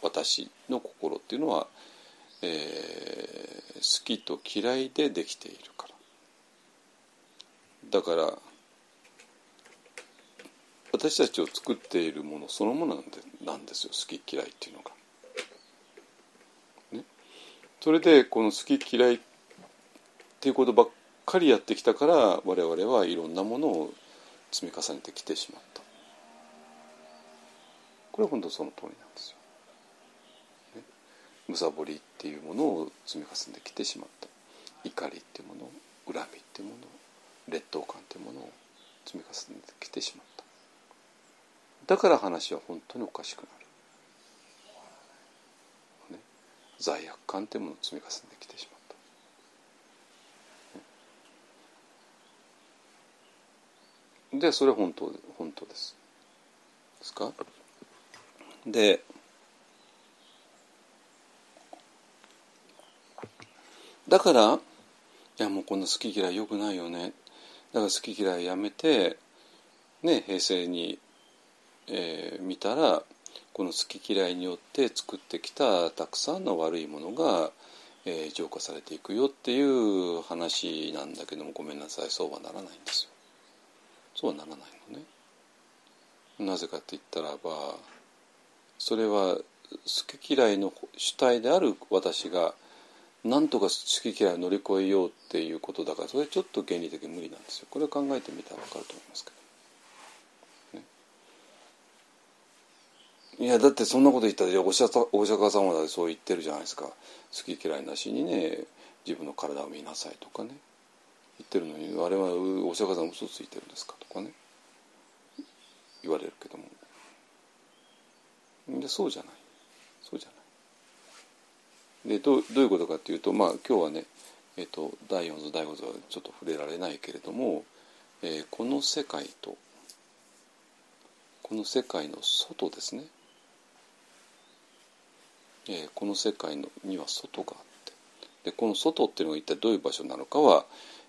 私の心っていうのはえー、好きと嫌いでできているからだから私たちを作っているものそのものなんでなんですよ好き嫌いっていうのが。ね、それでこの好き嫌いっていうことばっかりやってきたから我々はいろんなものを積み重ねてきてしまった。これは本当その通りなんですよ。むさぼりっていうものを積み重ねてきてしまった怒りっていうもの恨みっていうもの劣等感っていうものを積み重ねてきてしまっただから話は本当におかしくなる、ね、罪悪感っていうものを積み重ねてきてしまった、でそれは本当本当ですですかでだからいやもうこんな好き嫌いよくないよねだから好き嫌いやめてね平成に、えー、見たらこの好き嫌いによって作ってきたたくさんの悪いものが、えー、浄化されていくよっていう話なんだけどもごめんなさいそうはならないんですよ。そうはならないのね。なぜかって言ったらばそれは好き嫌いの主体である私がなんとか好き嫌いを乗り越えようっていうことだからそれちょっと原理的に無理なんですよ。これを考えてみたら分かると思いますけど、ね、いやだってそんなこと言ったらお釈迦様だってそう言ってるじゃないですか。好き嫌いなしにね自分の体を見なさいとかね。言ってるのにあれはお釈迦様嘘ついてるんですかとかね。言われるけども。でそうじゃない。でどういうことかというと、まあ、今日はね、えーと、第4図第5図はちょっと触れられないけれども、えー、この世界とこの世界の外ですね、えー、この世界のには外があって。でこの外っていうのが一体どういう場所なのかは、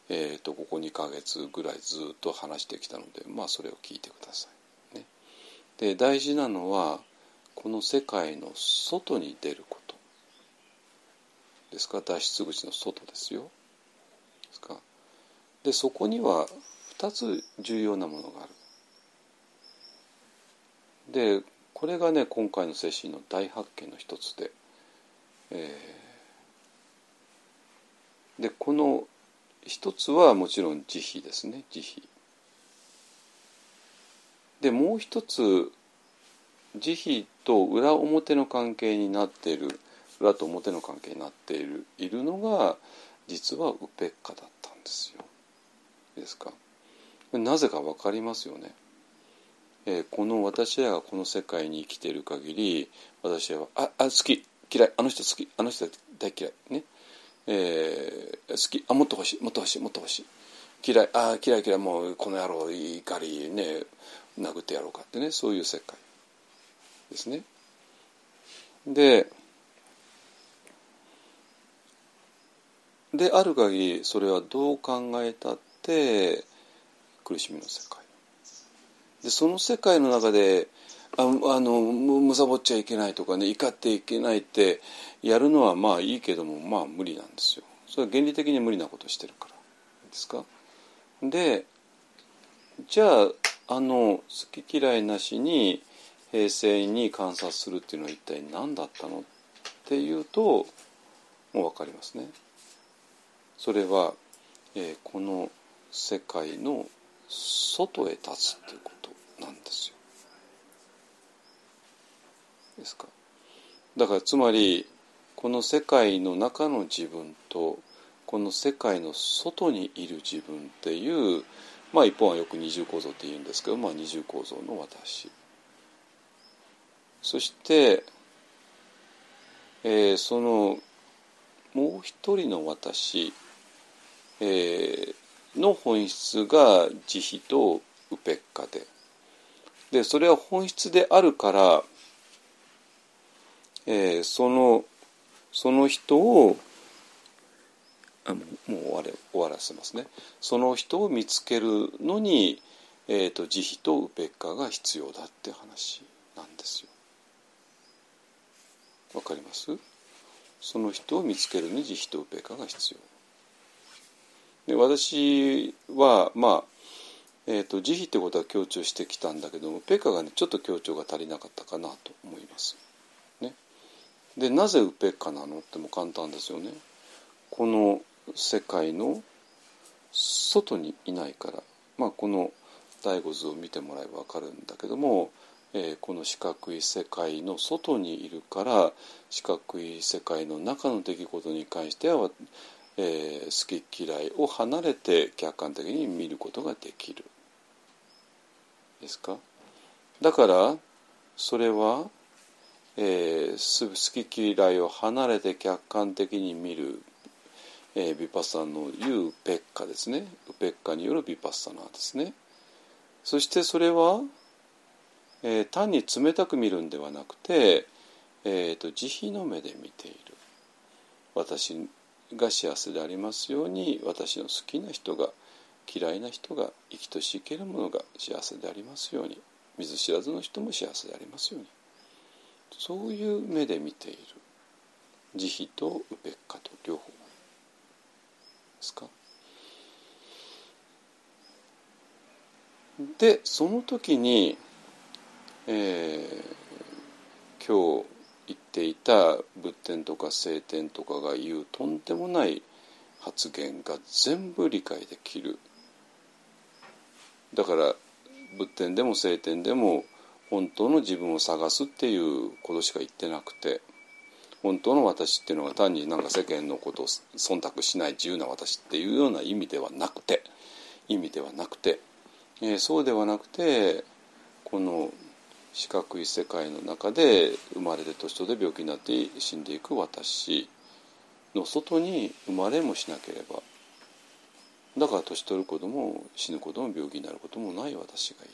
えーと、ここ2か月ぐらいずっと話してきたのでまあそれを聞いてください。で大事なのはこの世界の外に出ることですか？脱出口の外ですよ。ですか？でそこには2つ重要なものがある。でこれがね今回の精神の大発見の一つでえー、でこの一つはもちろん慈悲ですね慈悲。でもう一つ慈悲と裏表の関係になっている裏と表の関係になっているいるのが実はウペッカだったんですよ。ですか？なぜか分かりますよね。えー、この私らがこの世界に生きている限り私はああ好き嫌いあの人好きあの人大嫌いね、えー、好きあもっと欲しいもっと欲しいもっと欲しい嫌いあ嫌い嫌いもうこの野郎怒りね殴ってやろうかってねそういう世界ですね。でである限りそれはどう考えたって苦しみの世界。でその世界の中でああのむさぼっちゃいけないとかね怒っていけないってやるのはまあいいけどもまあ無理なんですよ。それは原理的に無理なことしてるからですか？でじゃああの好き嫌いなしに平成に観察するっていうのは一体何だったの？っていうともう分かりますね。それは、えー、この世界の外へ立つっていうことなんですよ。ですか？だからつまりこの世界の中の自分とこの世界の外にいる自分っていうまあ一本はよく二重構造って言うんですけど、まあ、二重構造の私そして、えー、そのもう一人の私、えー、の本質が慈悲とウペッカででそれは本質であるから、えー、そのその人をあもう終われ終わらせますねその人を見つけるのに、えーと、慈悲とウペッカが必要だって話なんですよ。わかります？その人を見つけるのに慈悲とウペッカが必要。で私はまあ、えーと、慈悲ってことは強調してきたんだけどもペッカがねちょっと強調が足りなかったかなと思います。ね、でなぜウペッカなのっても簡単ですよね。この世界の外にいないから、まあ、この第五図を見てもらえば分かるんだけども、えー、この四角い世界の外にいるから四角い世界の中の出来事に関しては、えー、好き嫌いを離れて客観的に見ることができる。ですか？だからそれは、えー、好き嫌いを離れて客観的に見るえー、ビパッサの言うペッカですね。ウペッカによるビパッサナーですね。そしてそれは、えー、単に冷たく見るんではなくて、えーと、慈悲の目で見ている。私が幸せでありますように私の好きな人が嫌いな人が生きとし生けるものが幸せでありますように見ず知らずの人も幸せでありますように。そういう目で見ている慈悲とウペッカと両方ですか？でその時に、えー、今日ていた仏典とか聖典とかが言うとんでもない発言が全部理解できる。だから仏典でも聖典でも本当の自分を探すっていうことしか言ってなくて本当の私っていうのは単になんか世間のことを忖度しない自由な私っていうような意味ではなくて意味ではなくて、えー、そうではなくてこの四角い世界の中で生まれて年取って病気になって死んでいく私の外に生まれもしなければ。だから年取ることも死ぬことも病気になることもない私がいる。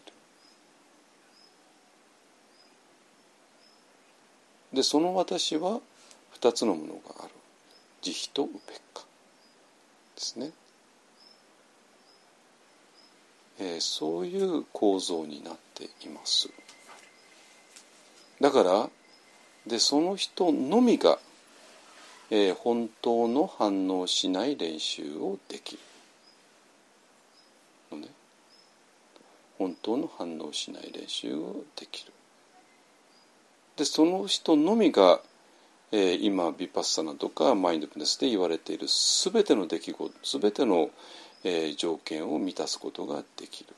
でその私は2つのものがある。慈悲とウペッカですね、えー、そういう構造になっています。だからでその人のみが、えー、本当の反応しない練習をできる。のね。本当の反応しない練習をできる。でその人のみがえー、今ビパッサナとかマインドフルネスで言われている全ての出来事全ての、えー、条件を満たすことができる。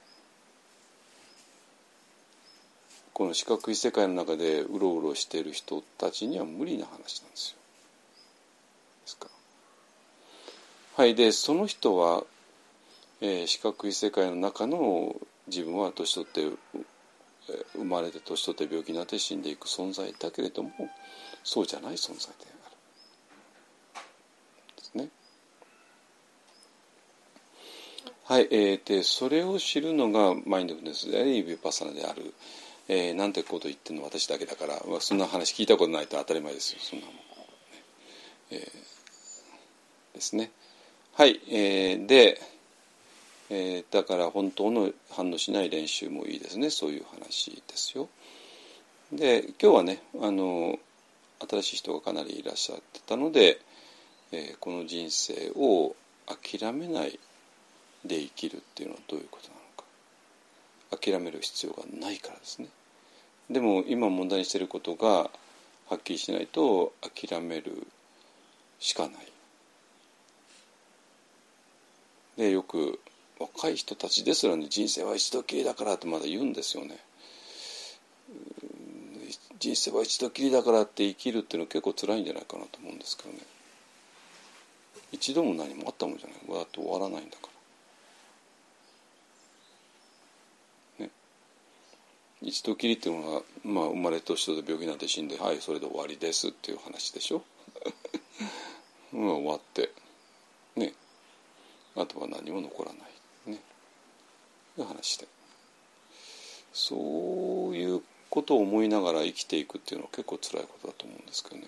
この四角い世界の中でうろうろしている人たちには無理な話なんですよ。ですかはいでその人は、えー、四角い世界の中の自分は年取って生まれて年取って病気になって死んでいく存在だけれどもそうじゃない存在である。ですね。はい、えー、でそれを知るのがマインドフルネスでありビューパサナである、えー、なんてこと言ってるの私だけだから、そんな話聞いたことないと当たり前ですよそんなもん、えー、ですね。はい、えー、で、えー、だから本当の反応しない練習もいいですねそういう話ですよ。で今日はねあの新しい人がかなりいらっしゃってたので、えー、この人生を諦めないで生きるっていうのはどういうことなのか。諦める必要がないからですね。でも今問題にしていることがはっきりしないと諦めるしかない。でよく若い人たちですらね人生は一度きりだからってまだ言うんですよね。人生は一度きりだからって生きるっていうのは結構辛いんじゃないかなと思うんですけどね。一度も何もあったもんじゃない。わって終わらないんだから。一度きりっていうのは、まあ、生まれ年とで病気になって死んではいそれで終わりですっていう話でしょ。ま あ終わって。ね。あとは何も残らない。ね。いう話で。そういうことを思いながら生きていくっていうのは結構辛いことだと思うんですけどね。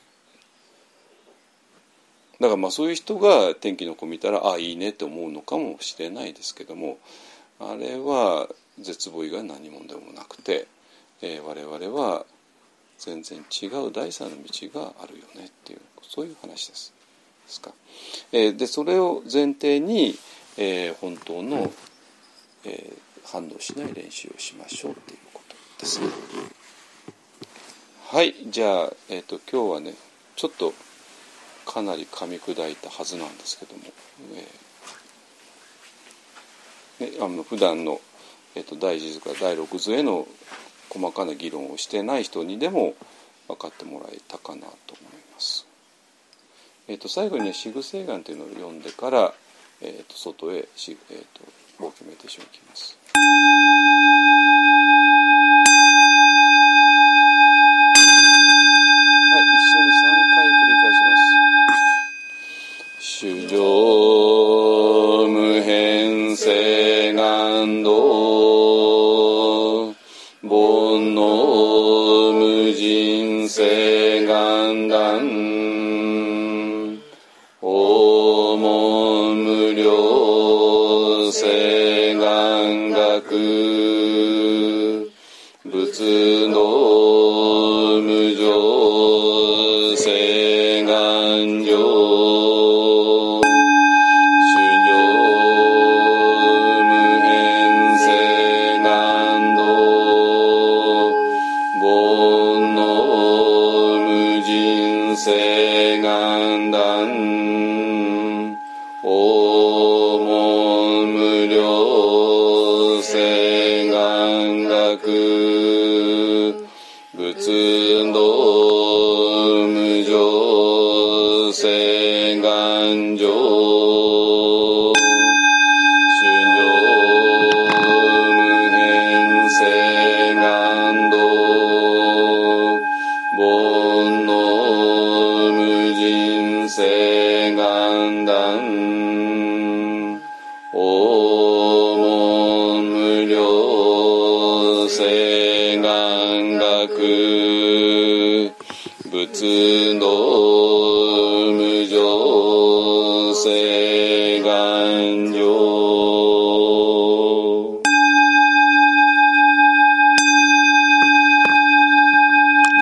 だからまあそういう人が天気の子見たらああいいねって思うのかもしれないですけどもあれは絶望以外何もでもなくて、えー、我々は全然違う第三の道があるよねっていうそういう話です。ですか。えー、でそれを前提に、えー、本当の、えー、反応しない練習をしましょうっていうことですね。はいじゃあ、えーと、今日はねちょっとかなり噛み砕いたはずなんですけども、えー、ね、あの普段の、えーと、第1図から第6図への細かな議論をしてない人にでも分かってもらえたかなと思います。えーと、最後にね「シグセイガン」というのを読んでから、えー、と外へし、えー、とウォーキンメディテーション行きます。主上性願断。大門無量性願学。仏